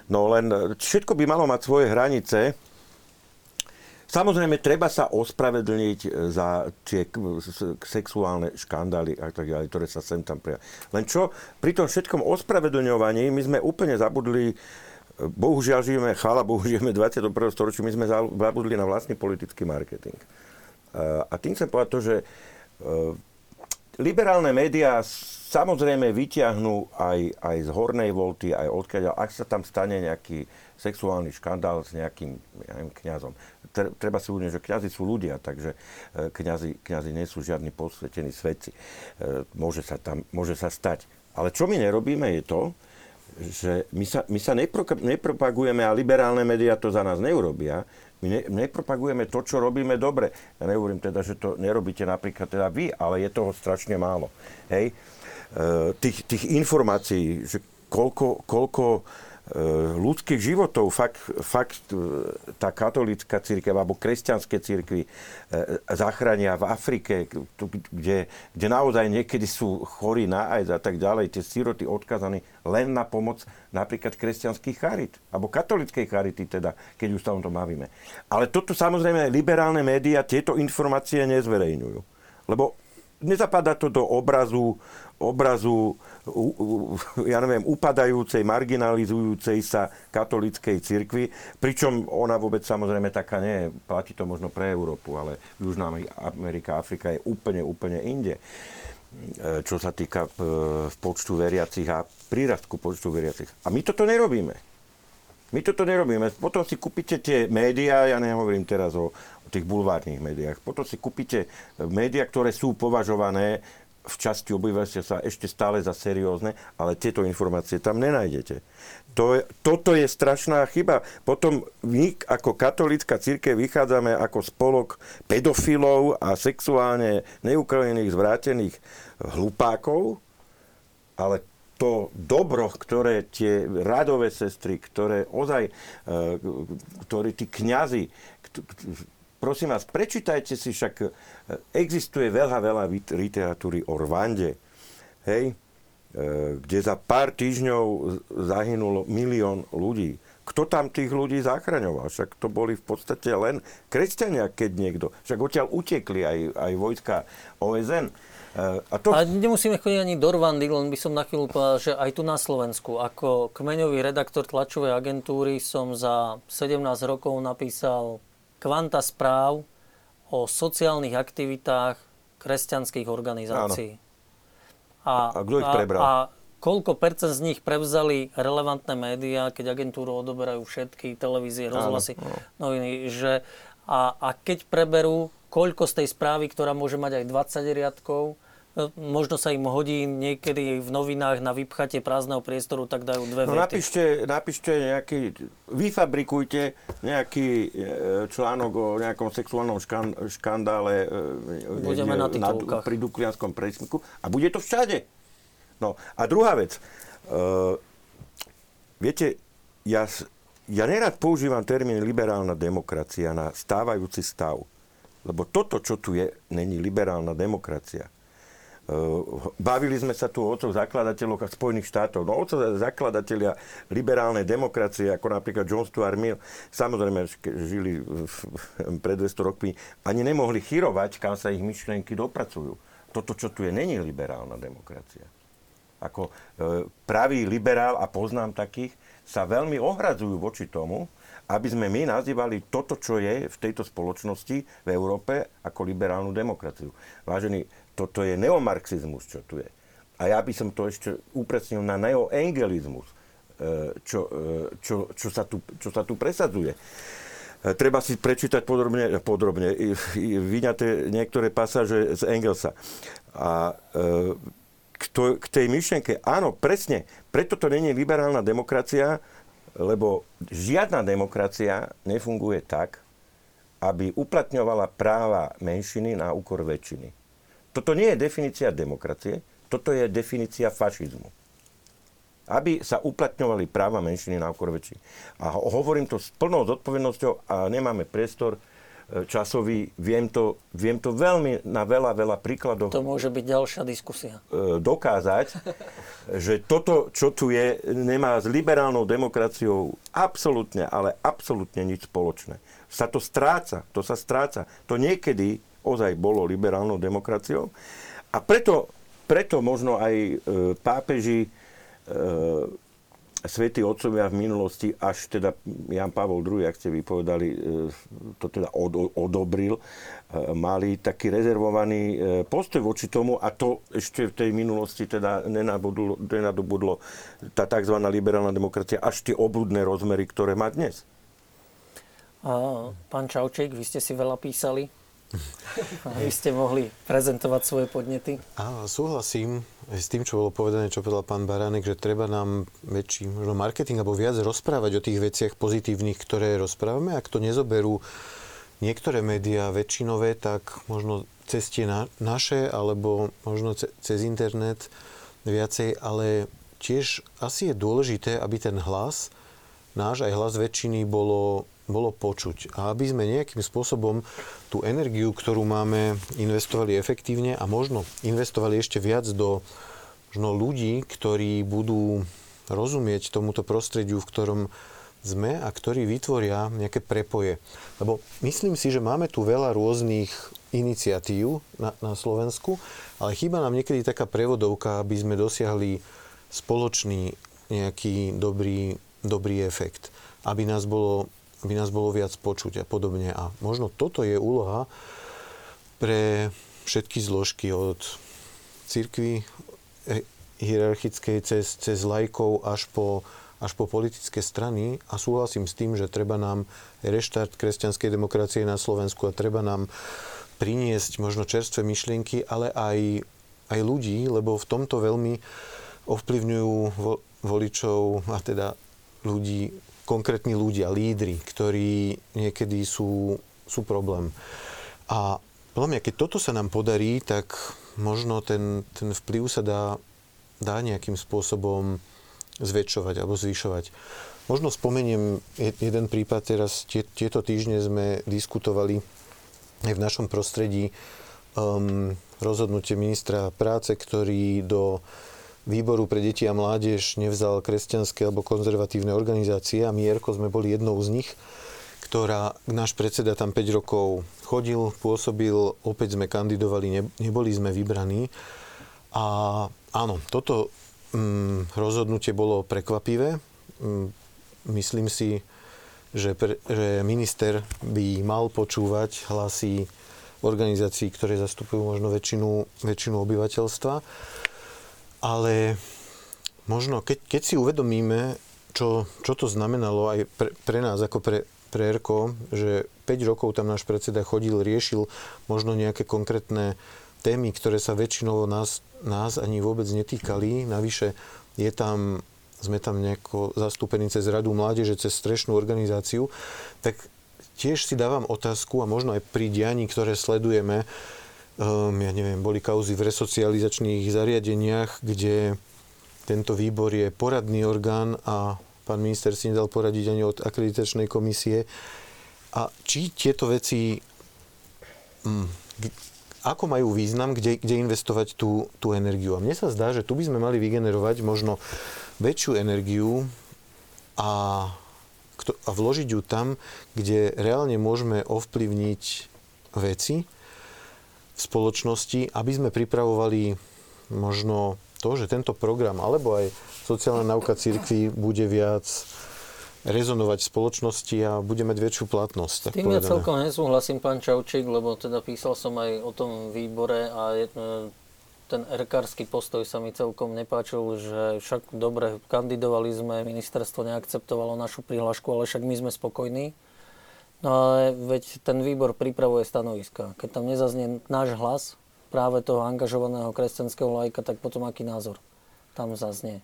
No len všetko by malo mať svoje hranice, Samozrejme, treba sa ospravedlniť e, za tie sexuálne škandály a tak ďalej, ktoré sa sem tam prijali. Len čo, pri tom všetkom ospravedlňovaní my sme úplne zabudli, e, bohužiaľ žijeme, chvála Bohu, žijeme 21. storočí, my sme zabudli na vlastný politický marketing. E, a tým chcem povedať to, že liberálne médiá samozrejme vyťahnú aj, aj z hornej volty, aj odkiaľ, ak sa tam stane nejaký sexuálny škandál s nejakým ja neviem, kňazom treba si uvedomiť, že kňazi sú ľudia, takže e, kňazi, kňazi nie sú žiadni posvetení svetci. E, môže sa, tam, môže sa stať. Ale čo my nerobíme je to, že my sa, my sa nepro, nepropagujeme a liberálne médiá to za nás neurobia. My ne, nepropagujeme to, čo robíme dobre. Ja nehovorím teda, že to nerobíte napríklad teda vy, ale je toho strašne málo. Hej? E, tých, tých informácií, že koľko, koľko E, ľudských životov fakt, fakt e, tá katolická církev alebo kresťanské církvy e, zachránia v Afrike, kde, kde naozaj niekedy sú chorí na AIDS a tak ďalej, tie síroty odkazaní len na pomoc napríklad kresťanských charit, alebo katolickej charity teda, keď už sa o tom bavíme. Ale toto samozrejme liberálne médiá tieto informácie nezverejňujú. Lebo nezapadá to do obrazu, obrazu ja neviem, upadajúcej, marginalizujúcej sa katolíckej cirkvi, pričom ona vôbec samozrejme taká nie platí to možno pre Európu, ale Južná Amerika, Afrika je úplne, úplne inde e, čo sa týka e, počtu veriacich a prírastku počtu veriacich. A my toto nerobíme. My toto nerobíme. Potom si kúpite tie médiá, ja nehovorím teraz o tých bulvárnych médiách, potom si kúpite médiá, ktoré sú považované v časti obyvateľstva ešte stále za seriózne, ale tieto informácie tam nenájdete. To je, toto je strašná chyba. Potom my ako katolická církev vychádzame ako spolok pedofilov a sexuálne neukrajených, zvrátených hlupákov, ale to dobro, ktoré tie radové sestry, ktoré ozaj, e, ktorí tí kňazi, prosím vás, prečítajte si však Existuje veľa, veľa literatúry o Rwande. Hej? kde za pár týždňov zahynulo milión ľudí. Kto tam tých ľudí zachraňoval? Však to boli v podstate len kresťania, keď niekto. Však odtiaľ utekli aj, aj vojska OSN. A, to... a nemusíme chodiť ani do Rwandy, len by som na chvíľu povedal, že aj tu na Slovensku, ako kmeňový redaktor tlačovej agentúry som za 17 rokov napísal kvanta správ o sociálnych aktivitách kresťanských organizácií. A, a kto ich prebral? A, a koľko percent z nich prevzali relevantné médiá, keď agentúru odoberajú všetky televízie, rozhlasy, noviny, že a, a keď preberú, koľko z tej správy, ktorá môže mať aj 20 riadkov, možno sa im hodí niekedy v novinách na vypchatie prázdneho priestoru, tak dajú dve no, vety. Napíšte, napíšte nejaký, vyfabrikujte nejaký e, článok o nejakom sexuálnom škan, škandále e, Budeme na, na pri Duklianskom presmiku a bude to všade. No a druhá vec. Uh, viete, ja, ja nerad používam termín liberálna demokracia na stávajúci stav. Lebo toto, čo tu je, není liberálna demokracia. Eh, bavili sme sa tu o otcoch zakladateľoch Spojených štátov. No otcov zakladatelia liberálnej demokracie, ako napríklad John Stuart Mill, samozrejme žili pred 200 rokmi, ani nemohli chyrovať, kam sa ich myšlienky dopracujú. Toto, čo tu je, není liberálna demokracia. Ako e, pravý liberál, a poznám takých, sa veľmi ohradzujú voči tomu, aby sme my nazývali toto, čo je v tejto spoločnosti v Európe ako liberálnu demokraciu. Vážení, toto je neomarxizmus, čo tu je. A ja by som to ešte upresnil na neoengelizmus, e, čo, e, čo, čo, sa tu, čo sa tu presadzuje. E, treba si prečítať podrobne, podrobne vyňaté niektoré pasáže z Engelsa. A k, to, k tej myšlienke, áno, presne, preto to není liberálna demokracia, lebo žiadna demokracia nefunguje tak, aby uplatňovala práva menšiny na úkor väčšiny. Toto nie je definícia demokracie, toto je definícia fašizmu. Aby sa uplatňovali práva menšiny na okor väčšiny. A hovorím to s plnou zodpovednosťou a nemáme priestor e, časový. Viem to, viem to veľmi na veľa, veľa príkladov. To môže byť ďalšia diskusia. E, dokázať, že toto, čo tu je, nemá s liberálnou demokraciou absolútne, ale absolútne nič spoločné. Sa to stráca, to sa stráca. To niekedy ozaj bolo liberálnou demokraciou. A preto, preto možno aj e, pápeži, e, svätí otcovia v minulosti, až teda Jan Pavol II, ak ste vypovedali, e, to teda od, odobril, mali taký rezervovaný postoj voči tomu a to ešte v tej minulosti teda nenadobudlo, tá tzv. liberálna demokracia až tie obludné rozmery, ktoré má dnes. A, pán Čauček, vy ste si veľa písali aby ste mohli prezentovať svoje podnety. Áno, súhlasím s tým, čo bolo povedané, čo povedal pán Baránek, že treba nám väčší možno marketing alebo viac rozprávať o tých veciach pozitívnych, ktoré rozprávame. Ak to nezoberú niektoré médiá väčšinové, tak možno cez tie na, naše alebo možno ce, cez internet viacej, ale tiež asi je dôležité, aby ten hlas, náš aj hlas väčšiny bolo bolo počuť. A aby sme nejakým spôsobom tú energiu, ktorú máme, investovali efektívne a možno investovali ešte viac do možno ľudí, ktorí budú rozumieť tomuto prostrediu, v ktorom sme a ktorí vytvoria nejaké prepoje. Lebo myslím si, že máme tu veľa rôznych iniciatív na, na Slovensku, ale chýba nám niekedy taká prevodovka, aby sme dosiahli spoločný nejaký dobrý, dobrý efekt. Aby nás bolo aby nás bolo viac počuť a podobne. A možno toto je úloha pre všetky zložky od cirkvy eh, hierarchickej cez, cez lajkov až po, až po politické strany a súhlasím s tým, že treba nám reštart kresťanskej demokracie na Slovensku a treba nám priniesť možno čerstvé myšlienky, ale aj, aj ľudí, lebo v tomto veľmi ovplyvňujú voličov a teda ľudí konkrétni ľudia, lídry, ktorí niekedy sú, sú problém. A podľa mňa, keď toto sa nám podarí, tak možno ten, ten vplyv sa dá, dá nejakým spôsobom zväčšovať alebo zvyšovať. Možno spomeniem jeden prípad, teraz tie, tieto týždne sme diskutovali aj v našom prostredí um, rozhodnutie ministra práce, ktorý do výboru pre deti a mládež nevzal kresťanské alebo konzervatívne organizácie a my, Erko, sme boli jednou z nich, ktorá, náš predseda tam 5 rokov chodil, pôsobil, opäť sme kandidovali, ne, neboli sme vybraní. A áno, toto mm, rozhodnutie bolo prekvapivé. Mm, myslím si, že, pre, že minister by mal počúvať hlasy organizácií, ktoré zastupujú možno väčšinu, väčšinu obyvateľstva. Ale možno, keď, keď si uvedomíme, čo, čo to znamenalo aj pre, pre nás ako pre, pre ERKO, že 5 rokov tam náš predseda chodil, riešil možno nejaké konkrétne témy, ktoré sa väčšinou nás, nás ani vôbec netýkali. Navyše je tam, sme tam nejako zastúpení cez Radu mládeže, cez strešnú organizáciu, tak tiež si dávam otázku a možno aj pri dianí, ktoré sledujeme, um, ja neviem, boli kauzy v resocializačných zariadeniach, kde tento výbor je poradný orgán a Pán minister si nedal poradiť ani od akreditačnej komisie. A či tieto veci, hm, ako majú význam, kde, kde investovať tú, tú energiu. A mne sa zdá, že tu by sme mali vygenerovať možno väčšiu energiu a, a vložiť ju tam, kde reálne môžeme ovplyvniť veci v spoločnosti, aby sme pripravovali možno to, že tento program, alebo aj sociálna nauka církvy bude viac rezonovať v spoločnosti a bude mať väčšiu platnosť. S tým ja celkom nesúhlasím, pán Čaučík, lebo teda písal som aj o tom výbore a je, ten erkársky postoj sa mi celkom nepáčil, že však dobre, kandidovali sme, ministerstvo neakceptovalo našu prihlášku, ale však my sme spokojní. No ale veď ten výbor pripravuje stanoviska. Keď tam nezaznie náš hlas, práve toho angažovaného kresťanského lajka, tak potom aký názor tam zaznie?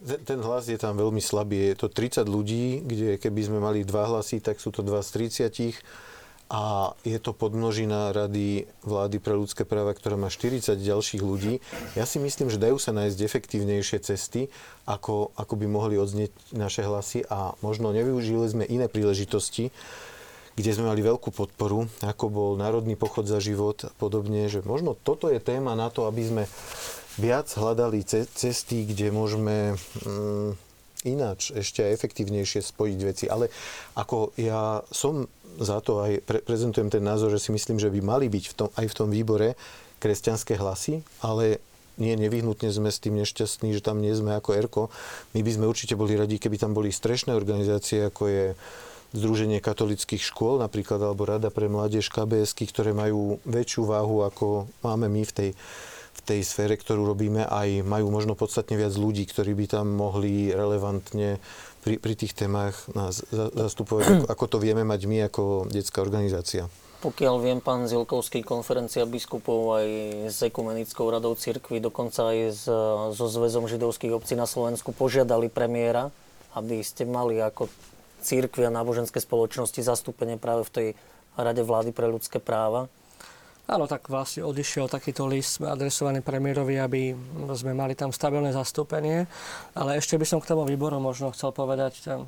Ten hlas je tam veľmi slabý. Je to 30 ľudí, kde keby sme mali dva hlasy, tak sú to dva z 30 a je to podmnožina Rady vlády pre ľudské práva, ktorá má 40 ďalších ľudí. Ja si myslím, že dajú sa nájsť efektívnejšie cesty, ako, ako by mohli odznieť naše hlasy a možno nevyužili sme iné príležitosti, kde sme mali veľkú podporu, ako bol Národný pochod za život a podobne, že možno toto je téma na to, aby sme viac hľadali cesty, kde môžeme mm, ináč ešte efektívnejšie spojiť veci. Ale ako ja som za to aj pre, prezentujem ten názor, že si myslím, že by mali byť v tom, aj v tom výbore kresťanské hlasy, ale nie nevyhnutne sme s tým nešťastní, že tam nie sme ako ERKO. My by sme určite boli radi, keby tam boli strešné organizácie, ako je Združenie katolických škôl, napríklad, alebo Rada pre mládež KBS, ktoré majú väčšiu váhu, ako máme my v tej tej sfére, ktorú robíme, aj majú možno podstatne viac ľudí, ktorí by tam mohli relevantne pri, pri tých témach nás zastupovať, ako, ako to vieme mať my ako detská organizácia. Pokiaľ viem, pán Zilkovský, konferencia biskupov aj s Ekumenickou radou cirkvi, dokonca aj s, so Zväzom židovských obcí na Slovensku požiadali premiéra, aby ste mali ako církvi a náboženské spoločnosti zastúpenie práve v tej Rade vlády pre ľudské práva. Áno, tak vlastne odišiel takýto list adresovaný premiérovi, aby sme mali tam stabilné zastúpenie. Ale ešte by som k tomu výboru možno chcel povedať, e,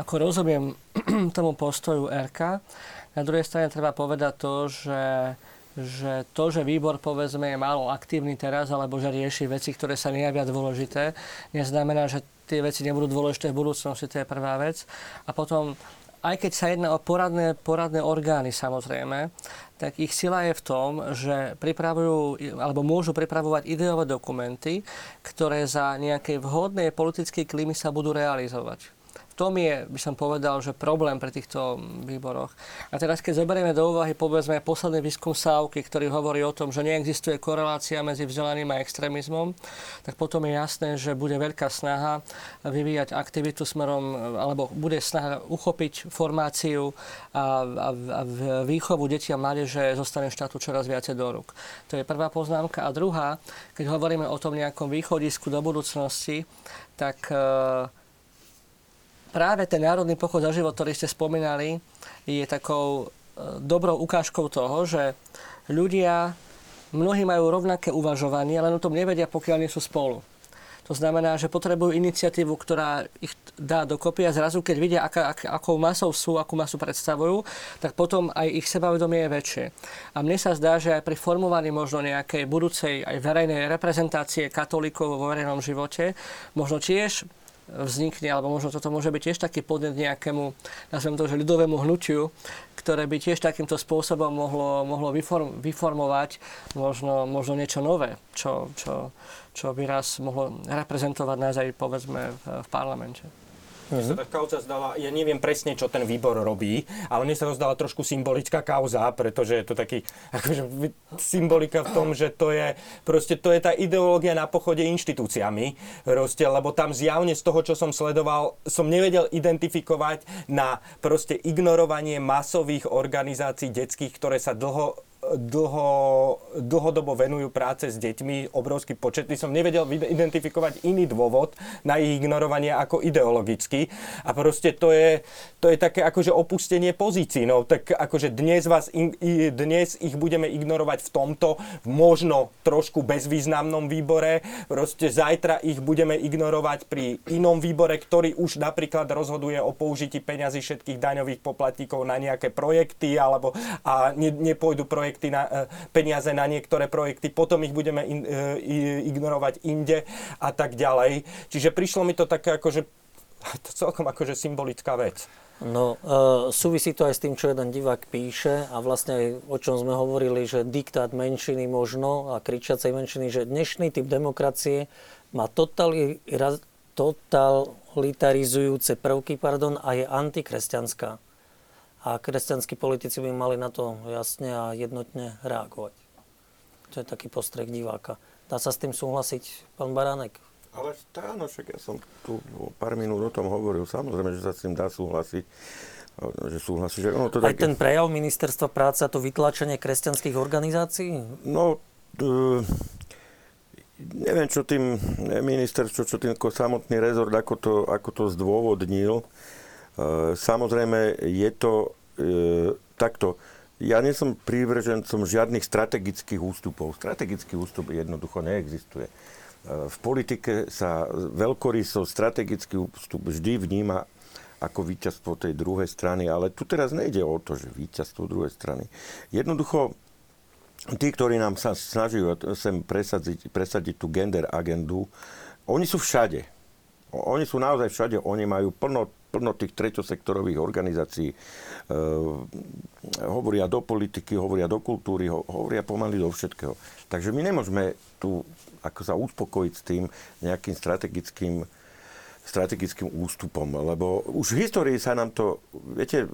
ako rozumiem tomu postoju RK. Na druhej strane treba povedať to, že že to, že výbor povedzme je málo aktívny teraz, alebo že rieši veci, ktoré sa nejavia dôležité, neznamená, že tie veci nebudú dôležité v budúcnosti, to je prvá vec. A potom aj keď sa jedná o poradné, poradné orgány samozrejme, tak ich sila je v tom, že pripravujú alebo môžu pripravovať ideové dokumenty, ktoré za nejakej vhodnej politickej klímy sa budú realizovať tom je, by som povedal, že problém pre týchto výboroch. A teraz, keď zoberieme do úvahy, povedzme, posledný výskum Sávky, ktorý hovorí o tom, že neexistuje korelácia medzi vzdelaním a extrémizmom, tak potom je jasné, že bude veľká snaha vyvíjať aktivitu smerom, alebo bude snaha uchopiť formáciu a, a, a výchovu detí a mládeže zostane štátu čoraz viacej do rúk. To je prvá poznámka. A druhá, keď hovoríme o tom nejakom východisku do budúcnosti, tak e, práve ten Národný pochod za život, ktorý ste spomínali, je takou e, dobrou ukážkou toho, že ľudia, mnohí majú rovnaké uvažovanie, len o tom nevedia, pokiaľ nie sú spolu. To znamená, že potrebujú iniciatívu, ktorá ich dá dokopy a zrazu, keď vidia, aká, ak, akou masou sú, akú masu predstavujú, tak potom aj ich sebavedomie je väčšie. A mne sa zdá, že aj pri formovaní možno nejakej budúcej aj verejnej reprezentácie katolíkov vo verejnom živote, možno tiež vznikne, alebo možno toto môže byť tiež taký podnet nejakému, nazvem to, že ľudovému hnutiu, ktoré by tiež takýmto spôsobom mohlo, mohlo vyform, vyformovať možno, možno niečo nové, čo, čo, čo by raz mohlo reprezentovať nás aj povedzme v, v parlamente. Mne sa tá kauza zdala, ja neviem presne, čo ten výbor robí, ale mne sa to zdala trošku symbolická kauza, pretože je to taký, akože symbolika v tom, že to je, proste to je tá ideológia na pochode inštitúciami, proste, lebo tam zjavne z toho, čo som sledoval, som nevedel identifikovať na proste ignorovanie masových organizácií detských, ktoré sa dlho dlho, dlhodobo venujú práce s deťmi, obrovský počet. Som nevedel identifikovať iný dôvod na ich ignorovanie ako ideologický. A proste to je, to je také akože opustenie pozícií. No, tak akože dnes, vás, dnes ich budeme ignorovať v tomto možno trošku bezvýznamnom výbore. Proste zajtra ich budeme ignorovať pri inom výbore, ktorý už napríklad rozhoduje o použití peňazí všetkých daňových poplatníkov na nejaké projekty alebo a ne, nepôjdu projekty projekty na, e, peniaze na niektoré projekty, potom ich budeme in, e, ignorovať inde a tak ďalej. Čiže prišlo mi to také akože to celkom akože symbolická vec. No, e, súvisí to aj s tým, čo jeden divák píše a vlastne aj o čom sme hovorili, že diktát menšiny možno a kričiacej menšiny, že dnešný typ demokracie má totali, totalitarizujúce prvky pardon, a je antikresťanská a kresťanskí politici by mali na to jasne a jednotne reagovať. To je taký postreh diváka. Dá sa s tým súhlasiť, pán Baránek? Ale áno, však ja som tu pár minút o tom hovoril. Samozrejme, že sa s tým dá súhlasiť. Že súhlasí, že ono to Aj tak... ten prejav ministerstva práce a to vytlačenie kresťanských organizácií? No, uh, neviem, čo tým ministerstvo, čo tým samotný rezort, ako to, ako to zdôvodnil. E, samozrejme, je to e, takto. Ja nie som prívržencom žiadnych strategických ústupov. Strategický ústup jednoducho neexistuje. E, v politike sa veľkoryso strategický ústup vždy vníma ako víťazstvo tej druhej strany, ale tu teraz nejde o to, že víťazstvo druhej strany. Jednoducho, tí, ktorí nám sa snaží sem presadiť, presadiť tú gender agendu, oni sú všade. Oni sú naozaj všade, oni majú plno plno tých treťosektorových organizácií. E, hovoria do politiky, hovoria do kultúry, ho, hovoria pomaly do všetkého. Takže my nemôžeme tu ako sa uspokojiť s tým nejakým strategickým strategickým ústupom, lebo už v histórii sa nám to, viete,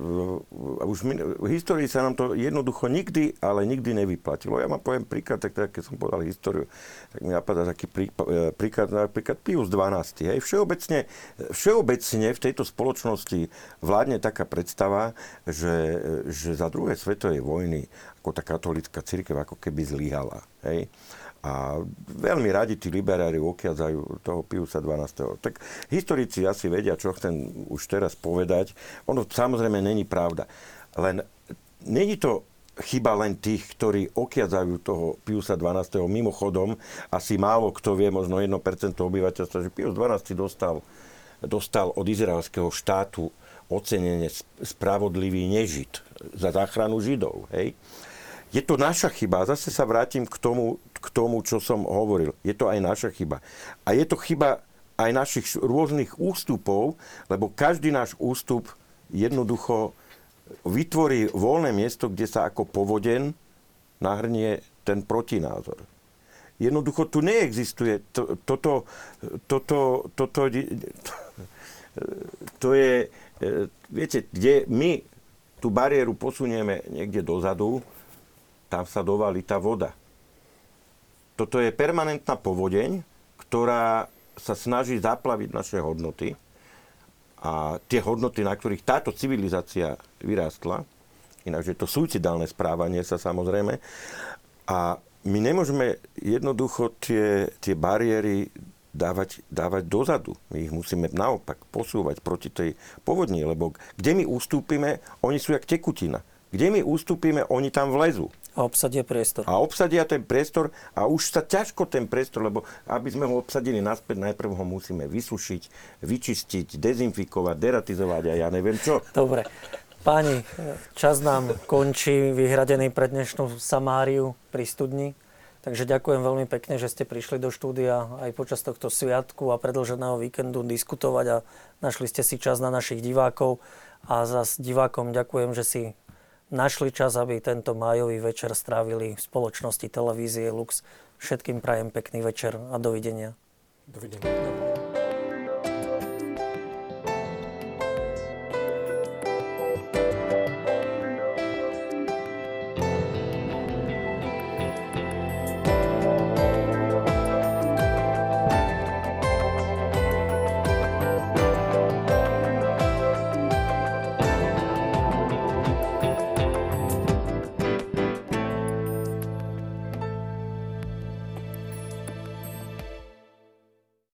už v histórii sa nám to jednoducho nikdy, ale nikdy nevyplatilo. Ja vám poviem príklad, tak, tak keď som povedal históriu, tak mi napadá taký prí, e, príklad, napríklad Pius XII. Hej. Všeobecne, všeobecne v tejto spoločnosti vládne taká predstava, že, že za druhé svetovej vojny ako tá katolická církev ako keby zlyhala. Hej. A veľmi radi tí liberári okiadzajú toho Piusa 12. Tak historici asi vedia, čo chcem už teraz povedať. Ono samozrejme není pravda. Len není to chyba len tých, ktorí okiadzajú toho Piusa 12. Mimochodom, asi málo kto vie, možno 1% obyvateľstva, že Pius 12. dostal, dostal od izraelského štátu ocenenie spravodlivý nežid za záchranu Židov. Hej? Je to naša chyba. Zase sa vrátim k tomu, k tomu, čo som hovoril. Je to aj naša chyba. A je to chyba aj našich rôznych ústupov, lebo každý náš ústup jednoducho vytvorí voľné miesto, kde sa ako povoden nahrnie ten protinázor. Jednoducho tu neexistuje. Toto, toto, toto, to je, viete, kde my tú bariéru posunieme niekde dozadu, tam sa dovalí tá voda. Toto je permanentná povodeň, ktorá sa snaží zaplaviť naše hodnoty a tie hodnoty, na ktorých táto civilizácia vyrástla, ináč je to suicidálne správanie sa samozrejme, a my nemôžeme jednoducho tie, tie bariéry dávať, dávať dozadu. My ich musíme naopak posúvať proti tej povodni, lebo kde my ustúpime, oni sú jak tekutina. Kde my ustúpime, oni tam vlezú. A obsadia priestor. A obsadia ten priestor a už sa ťažko ten priestor, lebo aby sme ho obsadili naspäť, najprv ho musíme vysušiť, vyčistiť, dezinfikovať, deratizovať a ja neviem čo. Dobre. Páni, čas nám končí vyhradený pre dnešnú Samáriu pri studni. Takže ďakujem veľmi pekne, že ste prišli do štúdia aj počas tohto sviatku a predlženého víkendu diskutovať a našli ste si čas na našich divákov. A zas divákom ďakujem, že si našli čas, aby tento májový večer strávili v spoločnosti televízie Lux. Všetkým prajem pekný večer a dovidenia. Dovidenia.